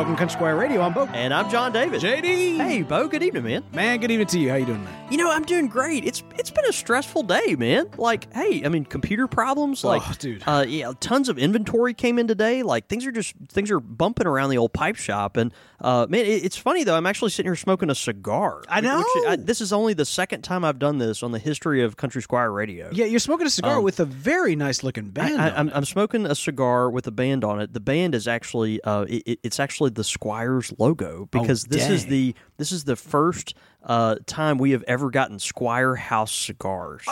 Welcome, Country Squire Radio. I'm Bo. And I'm John David. JD. Hey, Bo. Good evening, man. Man, good evening to you. How you doing, man? You know, I'm doing great. It's it's been a stressful day, man. Like, hey, I mean, computer problems. Like, Oh, dude. Uh, yeah, tons of inventory came in today. Like, things are just things are bumping around the old pipe shop. And uh, man, it, it's funny though. I'm actually sitting here smoking a cigar. I know. which- I- this is only the second time I've done this on the history of Country Squire Radio. Yeah, you're smoking a cigar with a very nice looking band. Um, I, on I'm, it. I'm smoking a cigar with a band on it. The band is actually uh, it- it's actually the Squires logo because this is Oh, the this is the first uh, time we have ever gotten Squire House cigars.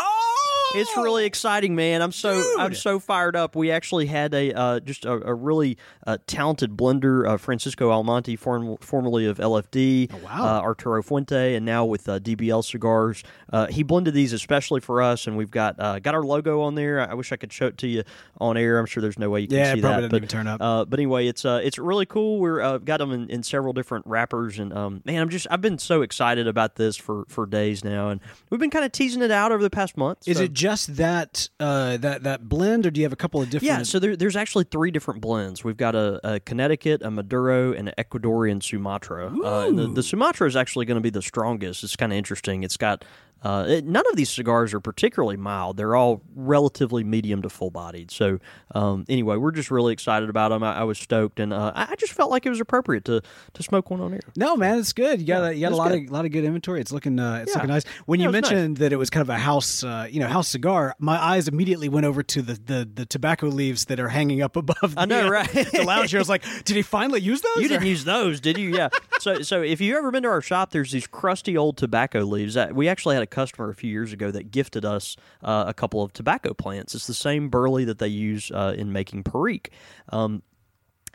It's really exciting, man. I'm so I'm so fired up. We actually had a uh, just a, a really uh, talented blender, uh, Francisco Almonte, form, formerly of LFD, wow. uh, Arturo Fuente, and now with uh, DBL cigars. Uh, he blended these especially for us, and we've got uh, got our logo on there. I wish I could show it to you on air. I'm sure there's no way you can Yeah, see probably that. doesn't but, even turn up. Uh, but anyway, it's uh, it's really cool. We're uh, got them in, in several different wrappers, and um, man, I'm just I've been so excited about this for for days now, and we've been kind of teasing it out over the past month. Is so- it just that uh, that that blend, or do you have a couple of different? yeah, so there, there's actually three different blends. We've got a, a Connecticut, a Maduro, and an Ecuadorian Sumatra. Uh, the, the Sumatra is actually going to be the strongest. It's kind of interesting. It's got uh, it, none of these cigars are particularly mild. They're all relatively medium to full bodied. So um, anyway, we're just really excited about them. I, I was stoked, and uh, I I just felt like it was appropriate to to smoke one on here. No, man, it's good. You got a, you got a lot good. of lot of good inventory. It's looking uh, it's Yeah. looking nice. When Yeah, you was nice. mentioned that it was kind of a house, uh, you know, house cigar, my eyes immediately went over to the, the, the tobacco leaves that are hanging up above. The, I know, uh, right? the lounge here. I was like, did he finally use those? You or- didn't use those, did you? Yeah. So, so if you ever been to our shop, there's these crusty old tobacco leaves. That we actually had a customer a few years ago that gifted us uh, a couple of tobacco plants. It's the same burley that they use uh, in making perique. Um,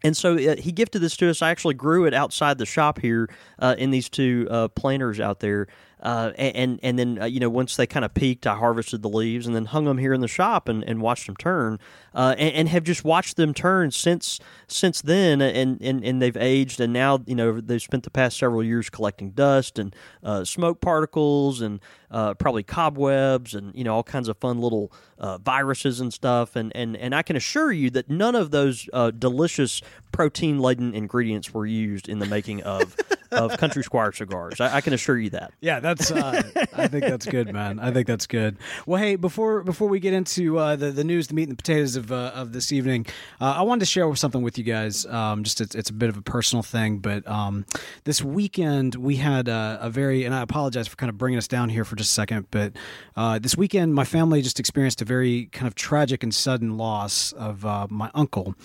and so uh, he gifted this to us. I actually grew it outside the shop here uh, in these two uh, planters out there. Uh, and and then uh, you know once they kind of peaked, I harvested the leaves and then hung them here in the shop and, and watched them turn, uh, and, and have just watched them turn since since then, and, and and they've aged, and now you know they've spent the past several years collecting dust and uh, smoke particles and uh, probably cobwebs and you know all kinds of fun little uh, viruses and stuff, and, and and I can assure you that none of those uh, delicious protein laden ingredients were used in the making of of Country Squire cigars. I, I can assure you that. Yeah, that's. Uh, I think that's good, man. I think that's good. Well, hey, before before we get into uh, the the news, the meat and the potatoes of uh, of this evening, uh, I wanted to share something with you guys. Um, just it's, it's a bit of a personal thing, but um, this weekend we had a, a very, and I apologize for kind of bringing us down here for just a second, but uh, this weekend my family just experienced a very kind of tragic and sudden loss of uh, my uncle,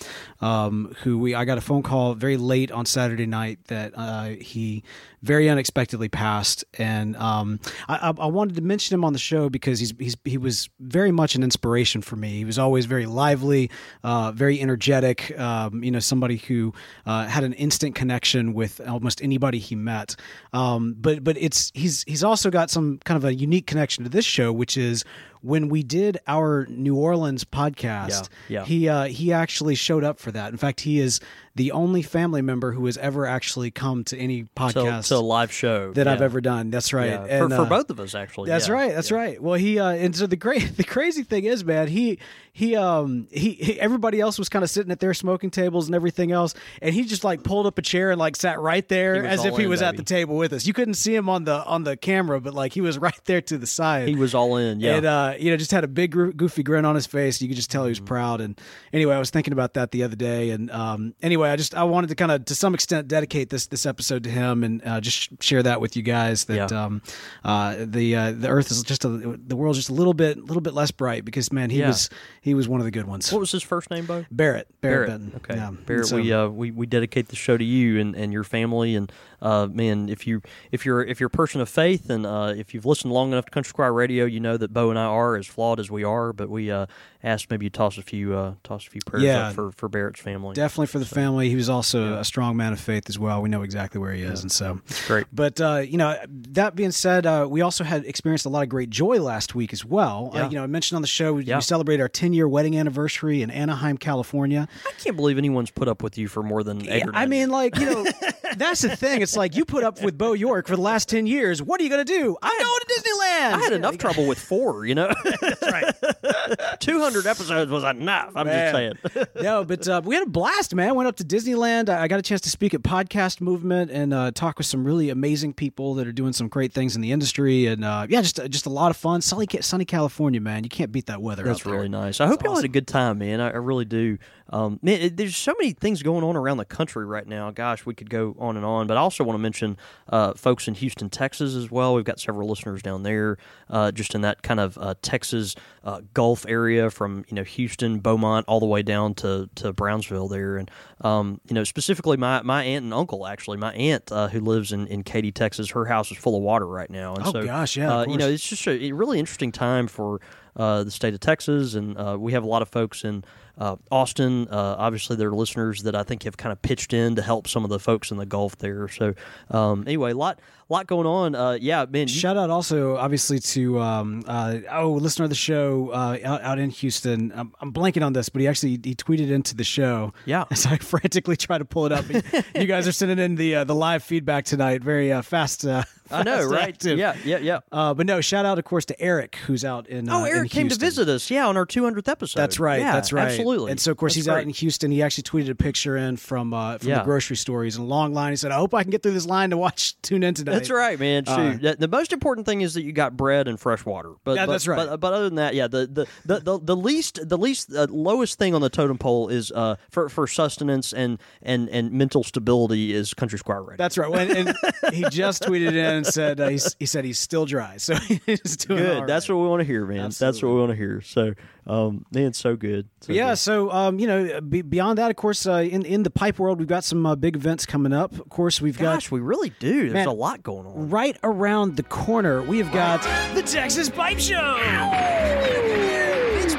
um, who we I got a phone call very late on Saturday night that uh, he very unexpectedly passed, and um, I, I, wanted to mention him on the show because he's, he's he was very much an inspiration for me. He was always very lively, uh, very energetic. Um, you know, somebody who uh, had an instant connection with almost anybody he met. Um, but but it's he's he's also got some kind of a unique connection to this show, which is when we did our New Orleans podcast. Yeah, yeah. He uh, he actually showed up for that. In fact, he is the only family member who has ever actually come to any podcast to a live show that I've ever done. That's right. Yeah. And, for, for uh, both of us, actually. That's yeah. right. That's Yeah. right. Well, he uh, and so the great the crazy thing is, man, he he um he, he everybody else was kind of sitting at their smoking tables and everything else, and he just like pulled up a chair and like sat right there as if he in, was at the table with us. You couldn't see him on the on the camera, but like he was right there to the side. He was all in. Yeah. And uh, you know, just had a big goofy grin on his face. You could just tell Mm-hmm. he was proud. And anyway, I was thinking about that the other day. And um, anyway, I just I wanted to kind of to some extent dedicate this this episode to him and uh, just share that with you guys. That Yeah. um, uh, the uh, the Earth is just a, the world's just a little bit a little bit less bright because man, he Yeah. was he was one of the good ones. what was his first name, Bo? Barrett Barrett, Benton. Okay, Yeah. Barrett. So- we, uh, we we dedicate the show to you and, and your family. And uh, man, if you if you're if you're a person of faith and uh, if you've listened long enough to Country Squire Radio, you know that Bo and I are, as flawed as we are. But we uh, asked maybe you toss a few uh, toss a few prayers Yeah. up for for Barrett's family. Definitely for the family. He was also a strong man of faith as well. We know exactly where he is, and so Great. But uh, you know, that being said, uh, we also had experienced a lot of great joy last week as well. Uh, you know, I mentioned on the show we, Yeah. we celebrated our 10 year wedding anniversary in Anaheim, California. I can't believe anyone's put up with you for more than eight I mean, like you know, that's the thing. It's like you put up with Bo York for the last 10 years. What are you going to do? I'm going to Disneyland. I had enough trouble with four, you know. That's right. 200 episodes was enough. I'm Man. just saying. no, but uh, we had a blast, man. Went up to Disneyland. I got a chance to speak at Podcast Movement and uh, talk with some really amazing people that are doing some great things in the industry. And uh, yeah, just just a lot of fun. Sunny, sunny California, man. You can't beat that weather. That's out there. really nice. I hope y'all had a good time, man. I, I really do. Um, man, it, there's so many things going on around the country right now. Gosh, we could go on and on. But I also want to mention uh, folks in Houston, Texas, as well. We've got several listeners down there, uh, just in that kind of uh, Texas uh, Gulf area, from you know Houston, Beaumont, all the way down to, to Brownsville there. And um, you know, specifically my, my aunt and uncle. Actually, my aunt uh, who lives in, in Katy, Texas, her house is full of water right now. And Oh, so, gosh, yeah, uh, you know, it's just a, really interesting time for uh, the state of Texas, and uh, we have a lot of folks in uh, Austin. Uh, obviously, there are listeners that I think have kind of pitched in to help some of the folks in the Gulf there. So, um, anyway, lot lot going on. Uh, yeah, man. you- Shout out also, obviously, to um, uh, oh, listener of the show uh, out, out in Houston. I'm, I'm blanking on this, but he actually he tweeted into the show. Yeah. as I frantically try to pull it up. you guys are sending in the uh, the live feedback tonight. Very uh, fast. I know, right? active. Yeah, yeah, yeah. Uh, but no, shout out, of course, to Eric, who's out in. Oh, uh, in Eric came to visit us. Yeah, on our 200th episode. That's right. Yeah, that's right. Absolutely. And so, of course, That's he's great. out in Houston. He actually tweeted a picture in from uh, from Yeah. the grocery store. He's in a long line. He said, "I hope I can get through this line to watch tune in tonight." That's right, man. Shoot, Uh, the, most important thing is that you got bread and fresh water. But Yeah, but- that's right. But, but other than that, yeah, the the, the, the, the least the least uh, lowest thing on the totem pole is uh for, for sustenance and, and and mental stability is Country Squire Radio. That's right. And, and he just tweeted in and said uh, he's, he said he's still dry, so he's doing good. all right. That's what we want to hear, man. That's what we want to hear. So, um, man, so good. So yeah. good. So, um, you know, be, beyond that, of course, uh, in in the pipe world, we've got some uh, big events coming up. Of course, we've got. Gosh, we really do. There's Man. a lot going on. right around the corner. We have got the Texas Pipe Show.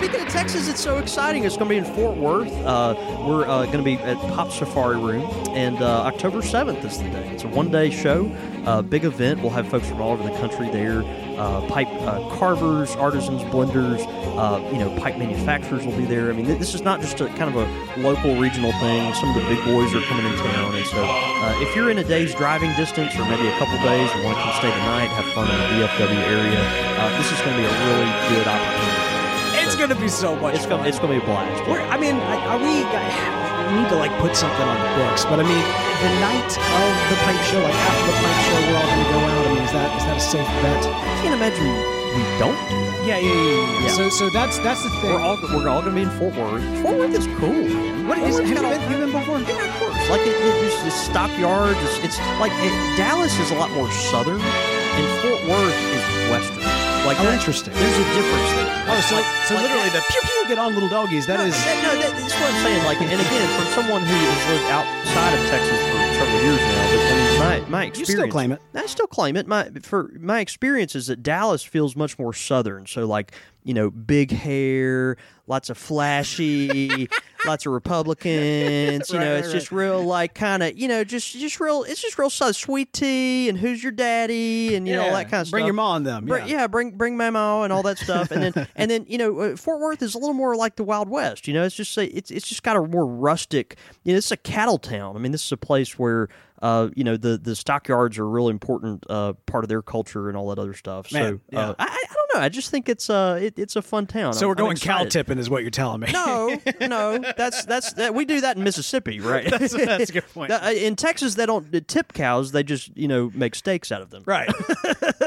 Speaking of Texas, it's so exciting. It's going to be in Fort Worth. Uh, we're uh, going to be at Pop Safari Room, and uh, October 7th is the day. It's a one day show, uh, big event. We'll have folks from all over the country there uh, pipe uh, carvers, artisans, blenders, you know, pipe manufacturers will be there. I mean, th- this is not just a kind of a local, regional thing. Some of the big boys are coming in town. And so if you're in a day's driving distance or maybe a couple days and want to come stay the night, have fun in the DFW area, this is going to be a really good opportunity. It's going to be so much. It's fun. it's going to be a blast. We're, I mean, are we? We need to like put something on the books, but I mean, the night of the pipe show, like after the pipe show, we're all to go out. I mean, is that is that a safe bet? I can't imagine we don't do that. Yeah, yeah, yeah. yeah. So, so that's that's the thing. We're all we're all going to be in Fort Worth. Fort Worth is cool. Man. What is? Fort Have you been, you been before? Yeah, of course. Like it, it, it's, it's stockyards. It's, it's like it, Dallas is a lot more southern, and Fort Worth is western. Like Oh, that- interesting. There's a difference there. Oh, so Like- so like literally that- the pew pew get on little doggies. That no, is. that, no, that, that's what I'm saying. Like, and again, from someone who has lived outside of Texas for several years now, but I mean, my my You experience. still claim it. I still claim it. My for my experience is that Dallas feels much more southern. So like you know, big hair, lots of flashy, lots of Republicans. You Right, know, right, it's just real like kind of you know just just real. It's just real southern. Sweet tea and who's your daddy and you know all that kind of Bring stuff. Bring your mom on them. Bring, yeah, bring bring Memo and all that stuff, and then and then you know uh, Fort Worth is a little more like the Wild West. You know, it's just a, it's it's just got a more rustic. You know, it's a cattle town. I mean, this is a place where uh, you know the the stockyards are a real important uh, part of their culture and all that other stuff. Man, so yeah. uh, I, I don't know. I just think it's uh it, it's a fun town. So I'm- we're going cow tipping, is what you're telling me. No, no, that's that's that, we do that in Mississippi, right? That's- that's a good point. Uh, In Texas, they don't tip cows; they just you know make steaks out of them. Right.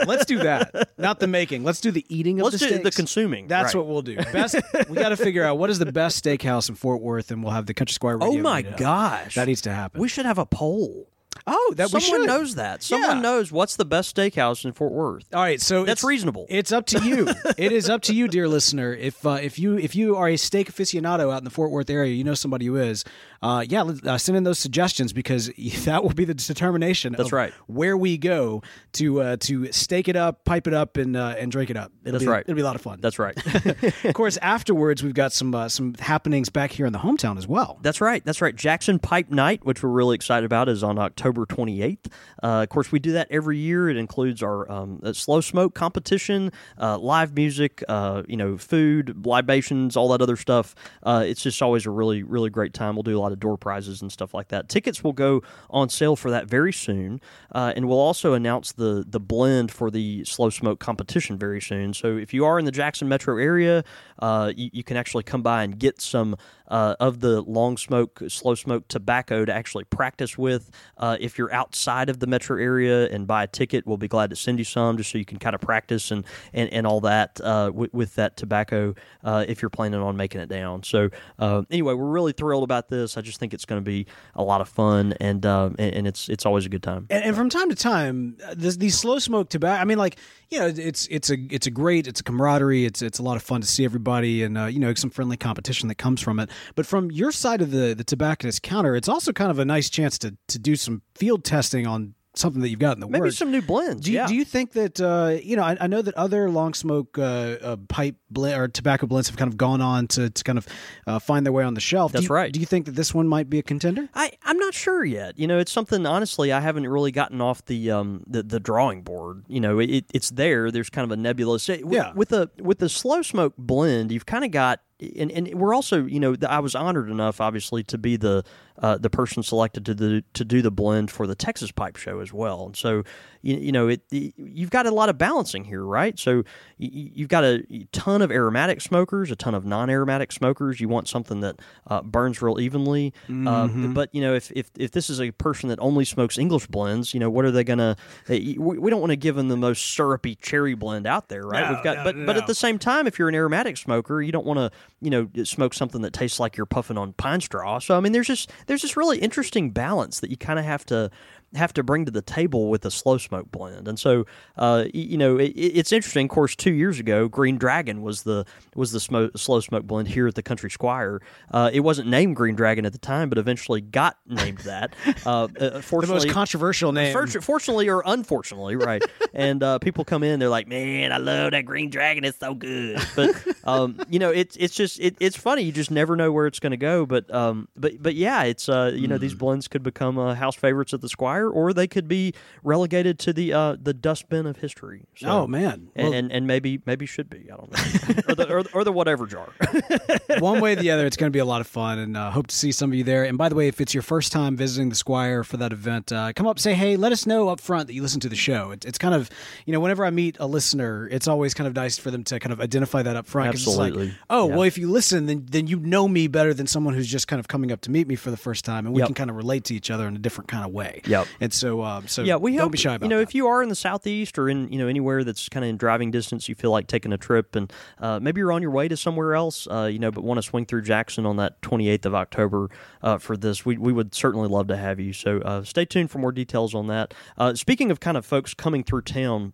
Let's do that. Not the making. Let's do the eating of Let's the do the consuming. That's right. what we'll do. Best. we got to figure out what is the best steakhouse in Fort Worth, and we'll have the Country Squire. Oh my meet gosh, that needs to happen. We should have a poll. Oh, that we Someone knows that. Someone Yeah. knows what's the best steakhouse in Fort Worth. All right, so That's it's- reasonable. It's up to you. it is up to you, dear listener. If uh, if you if you are a steak aficionado out in the Fort Worth area, you know somebody who is. Uh, yeah, uh, send in those suggestions because that will be the determination. That's of right. Where we go to uh, to steak it up, pipe it up, and uh, and drink it up. It'll That's be, right. It'll be a lot of fun. That's right. of course, afterwards we've got some uh, some happenings back here in the hometown as well. That's right. That's right. Jackson Pipe Night, which we're really excited about, is on October 28th. Uh, of course, we do that every year. It includes our um, slow smoke competition, uh, live music, uh, you know, food, libations, all that other stuff. Uh, it's just always a really, really great time. We'll do a lot of door prizes and stuff like that. Tickets will go on sale for that very soon, uh, and we'll also announce the the blend for the slow smoke competition very soon. So if you are in the Jackson metro area, uh, you, you can actually come by and get some uh, of the long smoke, slow smoke tobacco to actually practice with. Uh, if you're outside of the metro area and buy a ticket, we'll be glad to send you some just so you can kind of practice and, and, and all that uh, with, that tobacco uh, if you're planning on making it down. So, uh, anyway, we're really thrilled about this. I just think it's going to be a lot of fun and, um, and, and it's, it's always a good time. and, and from time to time, this, these slow smoke tobacco. I mean, like you know, it's it's a it's a great it's a camaraderie. It's it's a lot of fun to see everybody, and uh, you know, some friendly competition that comes from it. But from your side of the the tobacconist counter, it's also kind of a nice chance to to do some field testing on something that you've got in the Maybe works. some new blends. do you, yeah. do you think that uh, you know? I, I know that other long smoke uh, uh, pipe blend or tobacco blends have kind of gone on to, to kind of uh, find their way on the shelf. That's do you, right. Do you think that this one might be a contender? I, I'm not sure yet. You know, it's something honestly I haven't really gotten off the um the, the drawing board. You know, it, it's there. There's kind of a nebulous. With, Yeah. With the with the slow smoke blend, you've kind of got. And, and we're also, you know, I was honored enough, obviously, to be the uh, the person selected to the to do the blend for the Texas Pipe Show as well. And so, you, you know, it you've got a lot of balancing here, right? So you, you've got a ton of aromatic smokers, a ton of non-aromatic smokers. You want something that uh, burns real evenly. Uh, but you know, if, if if this is a person that only smokes English blends, you know, what are they gonna? We, we don't want to give them the most syrupy cherry blend out there, right? No, We've got, no, but but at the same time, if you're an aromatic smoker, you don't want to, you know, smoke something that tastes like you're puffing on pine straw. So I mean, there's just there's this really interesting balance that you kind of have to have to bring to the table with a slow smoke blend. And so, uh, you know, it, it's interesting. Of course, two years ago, Green Dragon was the was the smoke, slow smoke blend here at the Country Squire. Uh, it wasn't named Green Dragon at the time, but eventually got named that. Uh, uh, The most controversial name. Fortunately or unfortunately, right? and uh, people come in, they're like, "Man, I love that Green Dragon. It's so good." But um, you know, it's it's just it, it's funny. You just never know where it's going to go. But um, but but yeah, it's uh, you know, Hmm. these blends could become uh, house favorites at the Squire, or they could be relegated to the uh, the dustbin of history. So, Oh man! And, Well, and and maybe maybe should be. I don't know, or the or, or the whatever jar. one way or the other, it's going to be a lot of fun, and uh, hope to see some of you there. And by the way, if it's your first time visiting the Squire for that event, uh, come up, say hey, let us know up front that you listen to the show. It, it's kind of, you know, whenever I meet a listener, it's always kind of nice for them to kind of identify that up front. it's like, oh, Yeah. well, if you listen, then then you know me better than someone who's just kind of coming up to meet me for the first time, and we Yep. can kind of relate to each other in a different kind of way. Yep. And so, um, so yeah, we don't be shy about you know that. if you are in the southeast or in you know anywhere that's kind of in driving distance, you feel like taking a trip, and uh, maybe you're on your way to somewhere else, uh, you know, but want to swing through Jackson on that 28th of October uh, for this, we we would certainly love to have you. So uh, stay tuned for more details on that. Uh, speaking of kind of folks coming through town.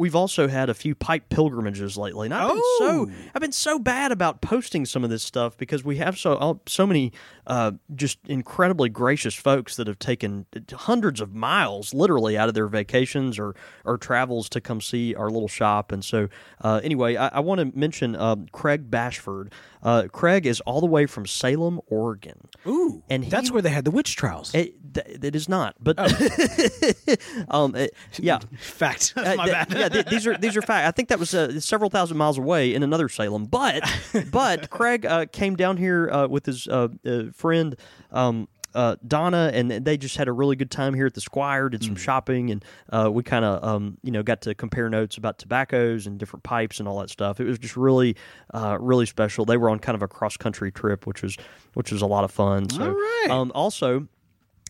We've also had a few pipe pilgrimages lately, and I've been Oh. so I've been so bad about posting some of this stuff because we have so so many uh, just incredibly gracious folks that have taken hundreds of miles, literally, out of their vacations or or travels to come see our little shop. And so, uh, anyway, I, I want to mention um, Craig Bashford. Uh, Craig is all the way from Salem, Oregon. Ooh, and he- that's where they had the witch trials. It, th- it is not, but um, it- yeah. Fact. Uh, My bad. yeah, th- these are these are fact. I think that was uh, several thousand miles away in another Salem, but but Craig uh, came down here uh, with his uh, uh, friend. Um, uh, Donna and they just had a really good time here at the Squire. Did Mm. some shopping, and uh, we kind of um, you know got to compare notes about tobaccos and different pipes and all that stuff. It was just really uh, really special. They were on kind of a cross country trip, which was which was a lot of fun. So All right. um, also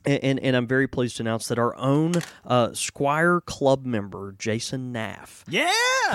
and, and, and I'm very pleased to announce that our own uh, Squire Club member Jason Naff Yeah.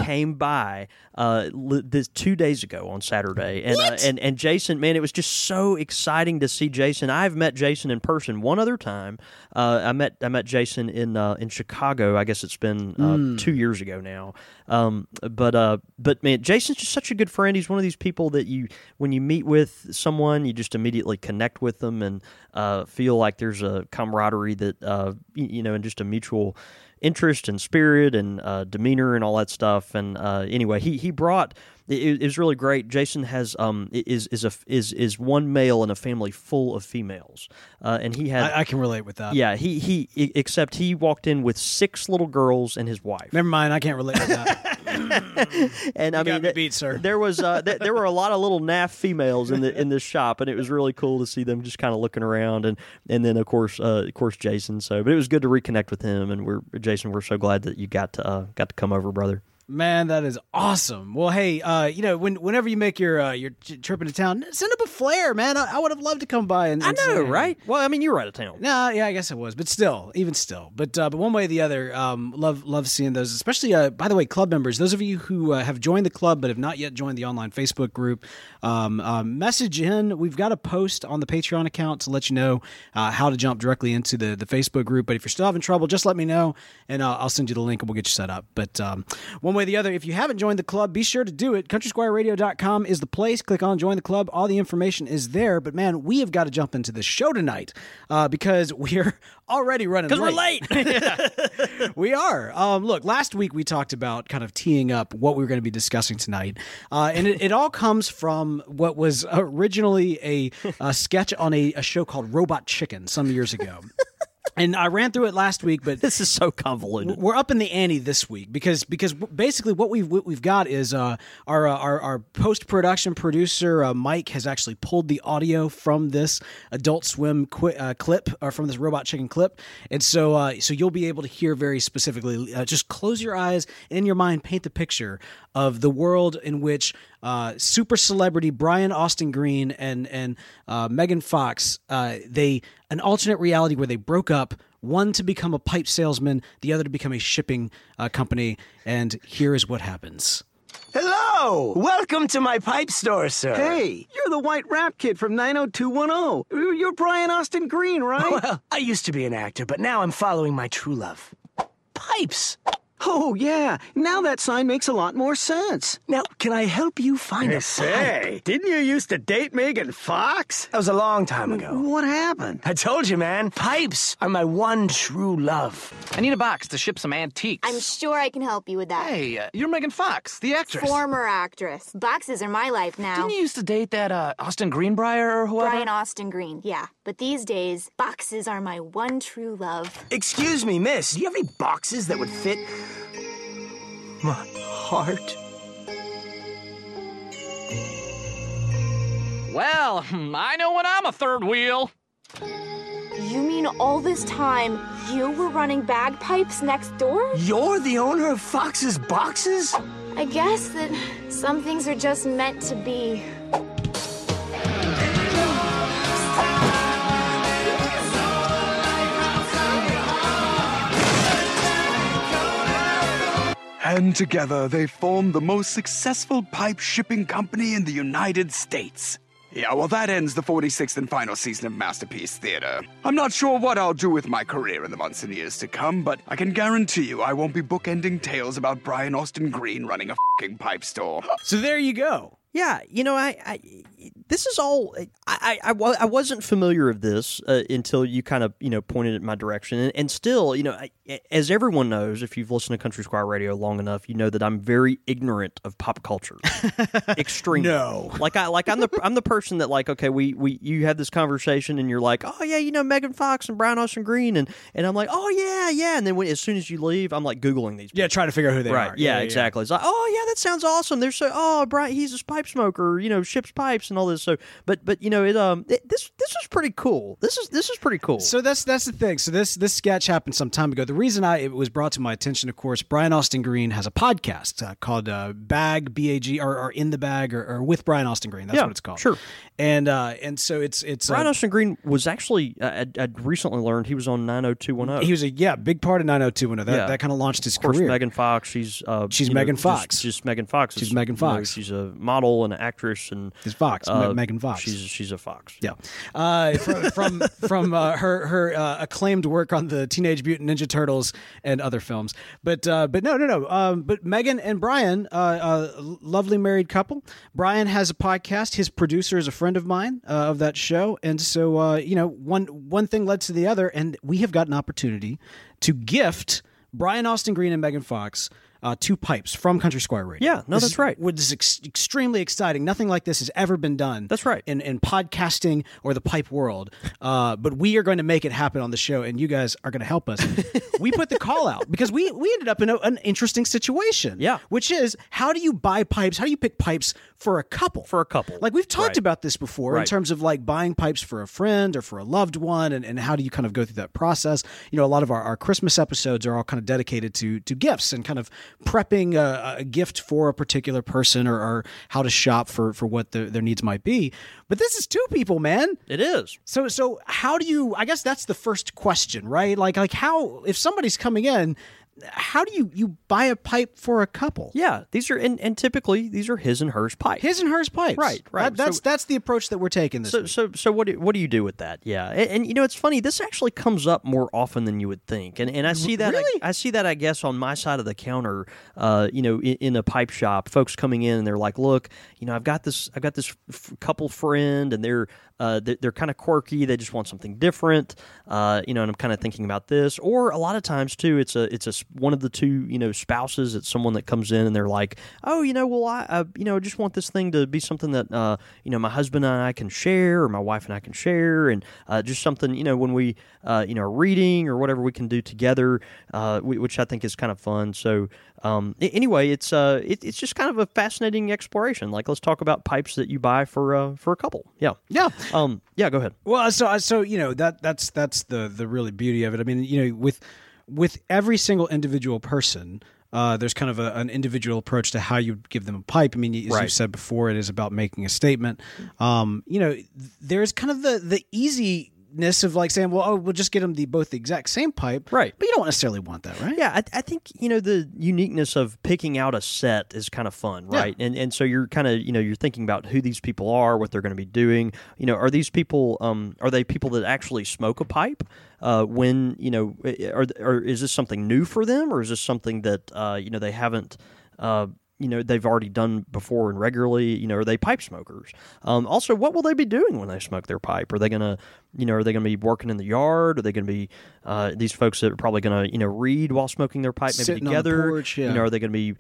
came by uh, li- this two days ago on Saturday, and uh, and and Jason, man, it was just so exciting to see Jason. I've met Jason in person one other time. Uh, I met I met Jason in uh, in Chicago. I guess it's been uh, two years ago now. Um, but uh, but man, Jason's just such a good friend. He's one of these people that you when you meet with someone, you just immediately connect with them and uh, feel like there's a camaraderie that uh, y- you know, and just a mutual interest and spirit and uh, demeanor and all that stuff. And uh, anyway, he he brought. It, it was really great. Jason has um is is a is is one male in a family full of females, uh, and he had I, I can relate with that. yeah he he except he walked in with six little girls and his wife. Never mind. I can't relate with that. and I mean, me beat, sir. There was uh, th- there were a lot of little naff females in the in this shop, and it was really cool to see them just kind of looking around, and and then of course uh, of course Jason. So, but it was good to reconnect with him, and we're Jason. We're so glad that you got to uh, got to come over, brother. Man, that is awesome. Well, hey, uh, you know, when whenever you make your uh, your trip into town, send up a flare, man. I, I would have loved to come by and, I and know, say- right? Well, I mean, you were out of town. No, yeah, I guess it was, but still, even still, but uh, but one way or the other, um, love love seeing those. Especially, uh, by the way, club members. Those of you who uh, have joined the club but have not yet joined the online Facebook group, um, um, message in. We've got a post on the Patreon account to let you know uh, how to jump directly into the the Facebook group. But if you're still having trouble, just let me know, and uh, I'll send you the link and we'll get you set up. But um, one way or the other, if you haven't joined the club, be sure to do it. CountrySquireRadio.com is the place. Click on join the club. All the information is there. But man, we have got to jump into the show tonight uh, because we're already running Because we're late. we are. Um, look, last week we talked about kind of teeing up what we were going to be discussing tonight, uh, and it, it all comes from what was originally a, a sketch on a, a show called Robot Chicken some years ago. And I ran through it last week, but this is so convoluted. we're up in the ante this week because because basically what we've what we've got is uh, our, uh, our our post production producer uh, Mike has actually pulled the audio from this Adult Swim qui- uh, clip or from this Robot Chicken clip, and so uh, so you'll be able to hear very specifically. Uh, just close your eyes and in your mind paint the picture of the world in which uh, super celebrity Brian Austin Green and and uh, Megan Fox uh, they an alternate reality where they broke up one to become a pipe salesman, the other to become a shipping uh, company. And here is what happens. Hello! Welcome to my pipe store, sir. Hey, you're the white rap kid from 90210. You're Brian Austin Green, right? Well, I used to be an actor, but now I'm following my true love. Pipes! Oh, yeah. Now that sign makes a lot more sense. Now, can I help you find a pipe? Say, didn't you used to date Megan Fox? That was a long time ago. What happened? I told you, man. Pipes are my one true love. I need a box to ship some antiques. I'm sure I can help you with that. Hey, uh, you're Megan Fox, the actress. Former actress. Boxes are my life now. Didn't you used to date that uh, Austin Greenbrier or whoever? Brian Austin Green, yeah. But these days, boxes are my one true love. Excuse me, miss. Do you have any boxes that would fit my heart? Well, I know when I'm a third wheel. You mean all this time you were running bagpipes next door? You're the owner of Fox's Boxes? I guess that some things are just meant to be. And together they formed the most successful pipe shipping company in the United States. Yeah, well, that ends the 46th and final season of Masterpiece Theater. I'm not sure what I'll do with my career in the months and years to come, but I can guarantee you I won't be bookending tales about Brian Austin Green running a fing pipe store. So there you go. Yeah, you know, I, I this is all I, I, I, wasn't familiar of this uh, until you kind of you know pointed it in my direction, and, and still, you know, I, as everyone knows, if you've listened to Country Squire Radio long enough, you know that I'm very ignorant of pop culture, extremely. No. like I like I'm the I'm the person that like okay, we we you have this conversation, and you're like, oh yeah, you know Megan Fox and Brian Austin Green, and and I'm like, oh yeah, yeah, and then when, as soon as you leave, I'm like googling these. Yeah, try to figure out who they Right. are. Yeah, exactly. It's like, oh yeah, that sounds awesome. There's so oh Brian, he's a pipe smoker, you know, ships pipes and all this. So, but but you know, it um it, this this is pretty cool. This is this is pretty cool. So that's that's the thing. So this this sketch happened some time ago. The reason I it was brought to my attention, of course, Brian Austin Green has a podcast uh, called uh, Bag B A G or, or In the Bag or, or with Brian Austin Green. That's Yeah, what it's called. sure. And uh, and so it's it's Brian uh, Austin Green was actually I, I'd- I'd recently learned he was on 90210. he was a yeah big part of 90210. That Yeah. that kind of launched his of course, career. Megan Fox. She's uh, She's know, Megan just- Fox. Just, Megan Fox. She's is, Megan you know, Fox. she's a model and an actress and She's Fox, Uh, Megan Fox. She's she's a fox. Yeah, uh, from from, from uh, her her uh, acclaimed work on the Teenage Mutant Ninja Turtles and other films. But uh, but no no no. Um, but Megan and Brian, uh, uh, lovely married couple. Brian has a podcast. His producer is a friend of mine uh, of that show, and so uh, you know one one thing led to the other, and we have got an opportunity to gift Brian Austin Green and Megan Fox. Uh, two pipes from Country Squire Radio. Yeah, no, This that's is- right. Which is ex- extremely exciting. Nothing like this has ever been done. That's right. In, in podcasting or the pipe world. Uh, but we are going to make it happen on the show, and you guys are going to help us. we put the call out because we we ended up in a, an interesting situation. Yeah. Which is how do you buy pipes? How do you pick pipes for a couple? For a couple. Like we've talked Right. about this before in terms of like buying pipes for a friend or for a loved one, and, and how do you kind of go through that process? You know, a lot of our, our Christmas episodes are all kind of dedicated to to gifts and kind of prepping a, a gift for a particular person or, or how to shop for for what the, their needs might be. But this is two people, man. It is. So so how do you? I guess that's the first question, right? Like like how if somebody's coming in. How do you you buy a pipe for a couple? Yeah, these are and, and typically these are his and hers pipes. His and hers pipes. Right, right. That- that's So- that's the approach that we're taking this So, week. so, so what do, what do you do with that? Yeah, and, and, you know it's funny. This actually comes up more often than you would think, and and I see that Really? I, I see that I guess on my side of the counter. Uh, you know, in, in a pipe shop, folks coming in and they're like, "Look, you know, I've got this, I've got this f- couple friend, and they're uh, they're, kind of quirky. They just want something different. Uh, you know, and I'm kind of thinking about this. Or a lot of times too, it's a it's a one of the two you know spouses. It's someone that comes in and they're like, oh, you know, well, I uh, you know just want this thing to be something that uh, you know my husband and I can share, or my wife and I can share, and uh, just something you know when we uh, you know reading or whatever we can do together, we, which I think is kind of fun. So. Um, anyway, it's uh, it, it's just kind of a fascinating exploration. Like, let's talk about pipes that you buy for uh, for a couple. Yeah, yeah. Um, yeah. Go ahead. Well, so so you know that that's that's the the really beauty of it. I mean, you know, with with every single individual person. Uh, there's kind of a, an individual approach to how you give them a pipe. I mean, as you said before, it is about making a statement. Um, you know, there's kind of the the easiness of like saying, well, oh, we'll just get them the both the exact same pipe, Right. But you don't necessarily want that, right? Yeah, I, I think you know the uniqueness of picking out a set is kind of fun, Yeah. right? And and so you're kind of you know you're thinking about who these people are, what they're going to be doing. You know, are these people um, are they people that actually smoke a pipe? Uh, when you know, are, or is this something new for them, or is this something that uh, you know they haven't? Uh, you know they've already done before and regularly. You know, are they pipe smokers? Um, also, what will they be doing when they smoke their pipe? Are they gonna, you know, are they gonna be working in the yard? Are they gonna be uh, these folks that are probably gonna, you know, read while smoking their pipe, maybe Sitting on the together? porch, yeah. You know, are they gonna be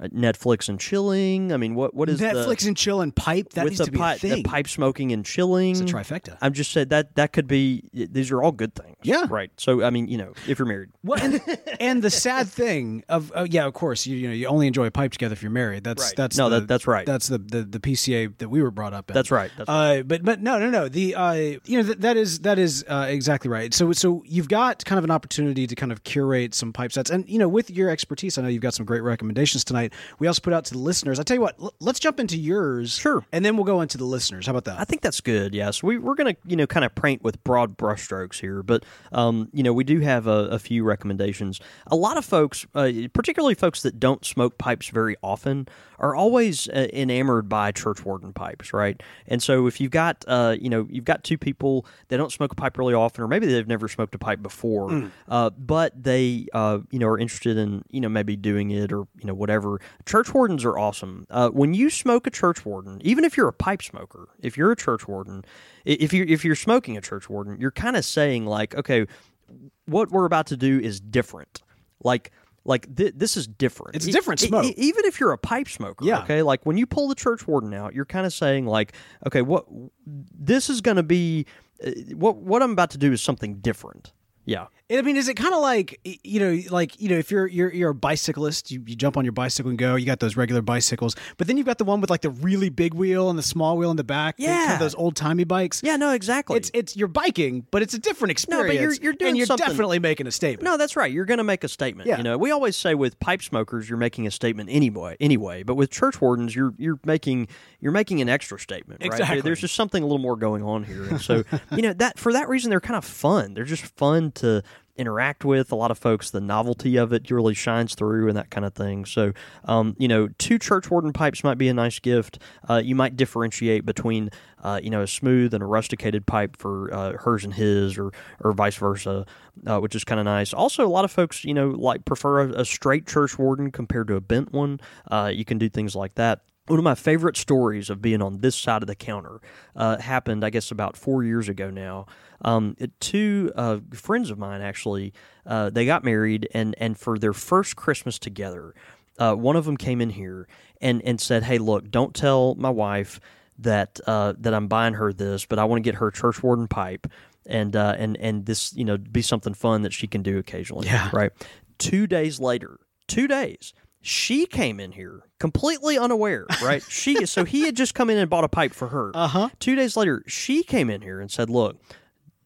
uh, Netflix and chilling? I mean, what what is Netflix the, and chill and pipe that needs the to be pi- a thing. the pipe smoking and chilling? It's a trifecta. I'm just saying that that could be. These are all good things. Yeah. Right. So I mean, you know, if you're married, Well, and, and the sad thing of uh, yeah, of course, you, you know, you only enjoy a pipe together if you're married. That's Right. that's No, the, that- that's right. That's the, the the PCA that we were brought up in. That's right, that's uh, but but no no no the uh, you know that that is that is uh, exactly right. So so you've got kind of an opportunity to kind of curate some pipe sets, and you know with your expertise, I know you've got some great recommendations tonight. We also put out to the listeners. I tell you what, l- let's jump into yours, Sure. and then we'll go into the listeners. How about that? I think that's good. Yes, we we're gonna you know kind of paint with broad brushstrokes here, but um, you know we do have a, a few recommendations. A lot of folks, uh, particularly folks that don't smoke pipes very often, are always uh, enamored by church warden pipes, right? And so if you've got uh, you know you've got two people that don't smoke a pipe really often, or maybe they've never smoked a pipe before, uh, but they uh, you know are interested in you know maybe doing it or you know whatever. Church wardens are awesome. Uh, when you smoke a church warden, even if you're a pipe smoker, if you're a church warden, if you if you're smoking a church warden, you're kind of saying like, okay, what we're about to do is different. Like like th- this is different. It's E- different e- smoke. e- even if you're a pipe smoker. Yeah. Okay. Like when you pull the church warden out, you're kind of saying like, okay, what this is going to be. Uh, what what I'm about to do is something different. Yeah. I mean, is it kind of like you know, like you know, if you're you're you're a bicyclist, you, you jump on your bicycle and go. You got those regular bicycles, but then you've got the one with like the really big wheel and the small wheel in the back. the- kind of Yeah. those old timey bikes. Yeah, no, exactly. It's it's you're biking, but it's a different experience. No, but you're- you're doing and you're something- definitely making a statement. No, that's right. You're going to make a statement. Yeah. You know, we always say with pipe smokers, you're making a statement anyway. Anyway, but with church wardens, you're you're making you're making an extra statement. Right? Exactly. There's just something a little more going on here, and so you know that for that reason they're kind of fun. They're just fun to interact with. A lot of folks, the novelty of it really shines through and that kind of thing. So, um, you know, two church warden pipes might be a nice gift. Uh, you might differentiate between, uh, you know, a smooth and a rusticated pipe for uh, hers and his, or or vice versa, uh, which is kind of nice. Also, a lot of folks, you know, like prefer a, a straight church warden compared to a bent one. Uh, you can do things like that. One of my favorite stories of being on this side of the counter uh, happened, I guess, about four years ago now. Um, two uh, friends of mine actually, uh, they got married, and and for their first Christmas together, uh, one of them came in here and and said, "Hey, look, don't tell my wife that uh, that I'm buying her this, but I want to get her church warden pipe." And uh, and and this you know be something fun that she can do occasionally. Yeah. Right. Two days later, two days, she came in here completely unaware, right? she so he had just come in and bought a pipe for her. Uh-huh. Two days later, she came in here and said, "Look,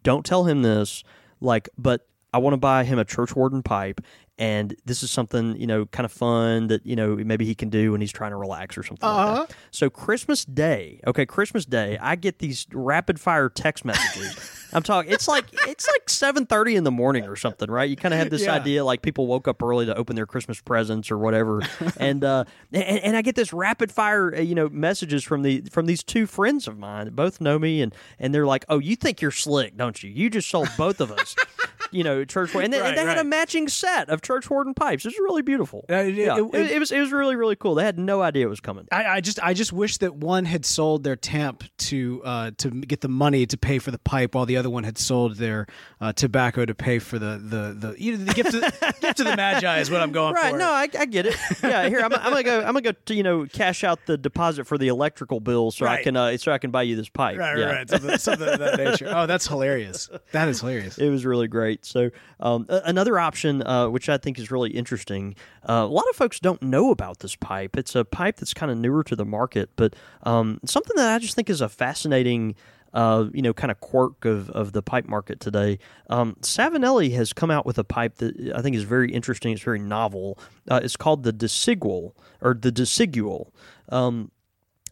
don't tell him this, like, but I want to buy him a church warden pipe." And this is something you know, kind of fun that you know maybe he can do when he's trying to relax or something Uh-huh. like that. So Christmas Day, okay, Christmas Day, I get these rapid fire text messages. I'm talking. It's like it's like seven thirty in the morning or something, right? You kind of have this Yeah. idea like people woke up early to open their Christmas presents or whatever, and uh, and, and I get this rapid fire, uh, you know, messages from the from these two friends of mine that both know me, and and they're like, "Oh, you think you're slick, don't you? You just sold both of us." You know, church and they, Right, and they had a matching set of church warden pipes. It was really beautiful. Uh, it- yeah, it- it, it was it was really really cool. They had no idea it was coming. I, I just I just wish that one had sold their tamp to uh, to get the money to pay for the pipe, while the other one had sold their uh, tobacco to pay for the the the, you know, the gift of, gift to the magi is what I'm going Right. for. Right? No, I, I get it. Yeah. Here, I'm, I'm gonna go. I'm gonna go. To, you know, cash out the deposit for the electrical bill so I can uh, so I can buy you this pipe. right, yeah. right, right. Something, something of that nature. Oh, that's hilarious. That is hilarious. It was really great. So, um, another option, uh, which I think is really interesting, uh, a lot of folks don't know about this pipe. It's a pipe that's kind of newer to the market, but um, something that I just think is a fascinating. Uh, you know, kind of quirk of, of the pipe market today. Um, Savinelli has come out with a pipe that I think is very interesting. It's very novel. Uh, it's called the Desigual or the Desigual. Um,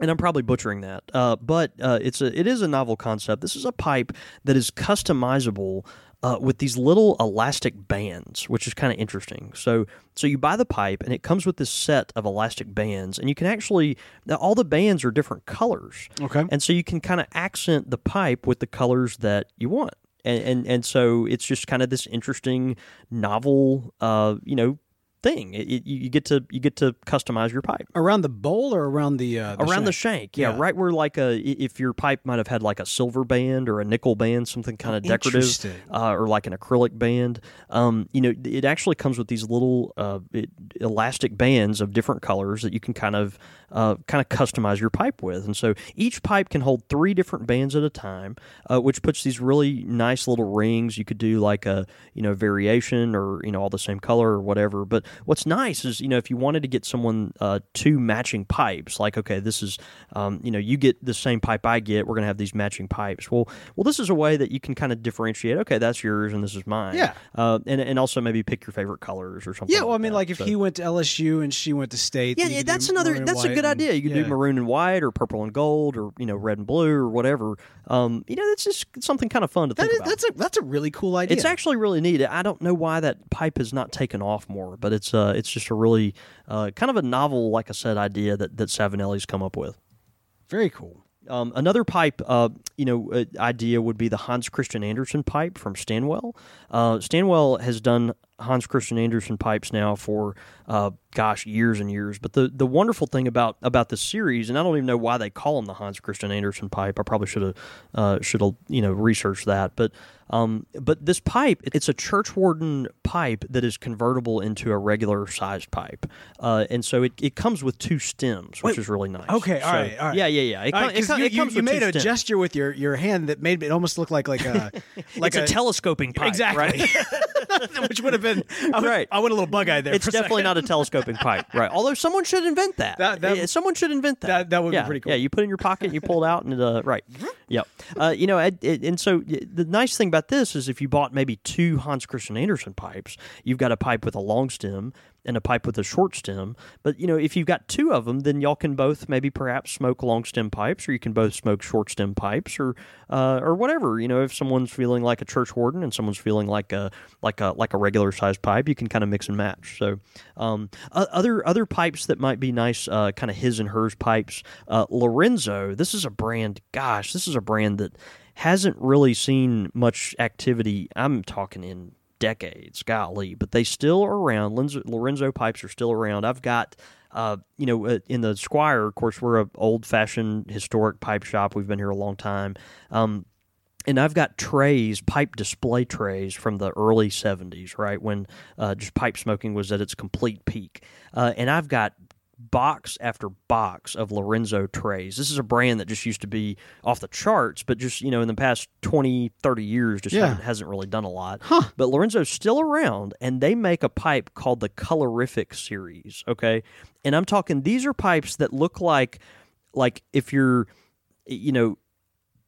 and I'm probably butchering that, uh, but uh, it's a it is a novel concept. This is a pipe that is customizable uh, with these little elastic bands, which is kind of interesting. So so you buy the pipe and it comes with this set of elastic bands, and you can actually now all the bands are different colors. Okay. and so you can kind of accent the pipe with the colors that you want. And, and and so it's just kind of this interesting, novel, uh, you know, thing. It, it, you get to you get to customize your pipe Around the bowl or around the, uh, the around the shank? shank yeah, Yeah. right where like a if your pipe might have had like a silver band or a nickel band something kind of decorative uh, or like an acrylic band um, you know it actually comes with these little uh, it, elastic bands of different colors that you can kind of uh, kind of customize your pipe with and so each pipe can hold three different bands at a time uh, which puts these really nice little rings you could do like a you know variation or you know all the same color or whatever but what's nice is you know if you wanted to get someone uh, two matching pipes like okay this is um, you know you get the same pipe i get we're going to have these matching pipes well well this is a way that you can kind of differentiate okay that's yours and this is mine Yeah. uh, and, and also maybe pick your favorite colors or something Yeah, well, I mean, that. like if So- he went to LSU and she went to State. yeah, yeah, that's another. That's a good and- idea. You can yeah. do maroon and white, or purple and gold, or you know, red and blue, or whatever. Um, you know, that's just something kind of fun to That think is, about. that's a that's a really cool idea. It's actually really neat. I don't know why that pipe has not taken off more, but it's uh, it's just a really uh, kind of a novel, like I said, idea that that Savinelli's come up with. very cool. Um, another pipe, uh, you know, uh, idea would be the Hans Christian Andersen pipe from Stanwell. Uh, Stanwell has done Hans Christian Andersen pipes now for uh, gosh years and years. But the the wonderful thing about about this series, and I don't even know why they call them the Hans Christian Andersen pipe. I probably should have uh, should have you know researched that, but. Um, but this pipe, it's a church warden pipe that is convertible into a regular sized pipe, uh, and so it, it comes with two stems, which Wait, is really nice. Okay, all So- right, all right. Yeah, yeah, yeah. It, com- right, it com- you, it comes you with made a stems. gesture with your, your hand that made it almost look like like a like it's a, telescoping pipe, exactly, right? which would have been I went, Right. I went a little bug eyed there. it's a definitely second. not a telescoping pipe, right? Although someone should invent that. That- that- someone should invent that. that- that would be yeah, pretty cool. Yeah, you put it in your pocket, and you pull it out, and uh, right. Yep. Uh, you know, and so the nice thing about this is if you bought maybe two Hans Christian Andersen pipes, you've got a pipe with a long stem and a pipe with a short stem. But you know, if you've got two of them, then y'all can both maybe perhaps smoke long stem pipes, or you can both smoke short stem pipes, or uh, or whatever. You know, if someone's feeling like a church warden and someone's feeling like a like a like a regular sized pipe, you can kind of mix and match. So um, other other pipes that might be nice, uh, kind of his and hers pipes. Uh, Lorenzo, this is a brand. Gosh, this is a brand that hasn't really seen much activity. I'm talking in decades, golly, but they still are around. Lorenzo, Lorenzo pipes are still around. I've got, uh, you know, uh, in the Squire, of course, we're a old fashioned historic pipe shop. We've been here a long time. Um, and I've got trays, pipe display trays from the early 70s, right? When uh, just pipe smoking was at its complete peak. Uh, and I've got box after box of Lorenzo trays. This is a brand that just used to be off the charts, but just, you know, in the past 20, 30 years just Yeah. hasn't really done a lot. But Lorenzo's still around, and they make a pipe called the Colorific series, okay? And I'm talking, these are pipes that look like, like if you're, you know,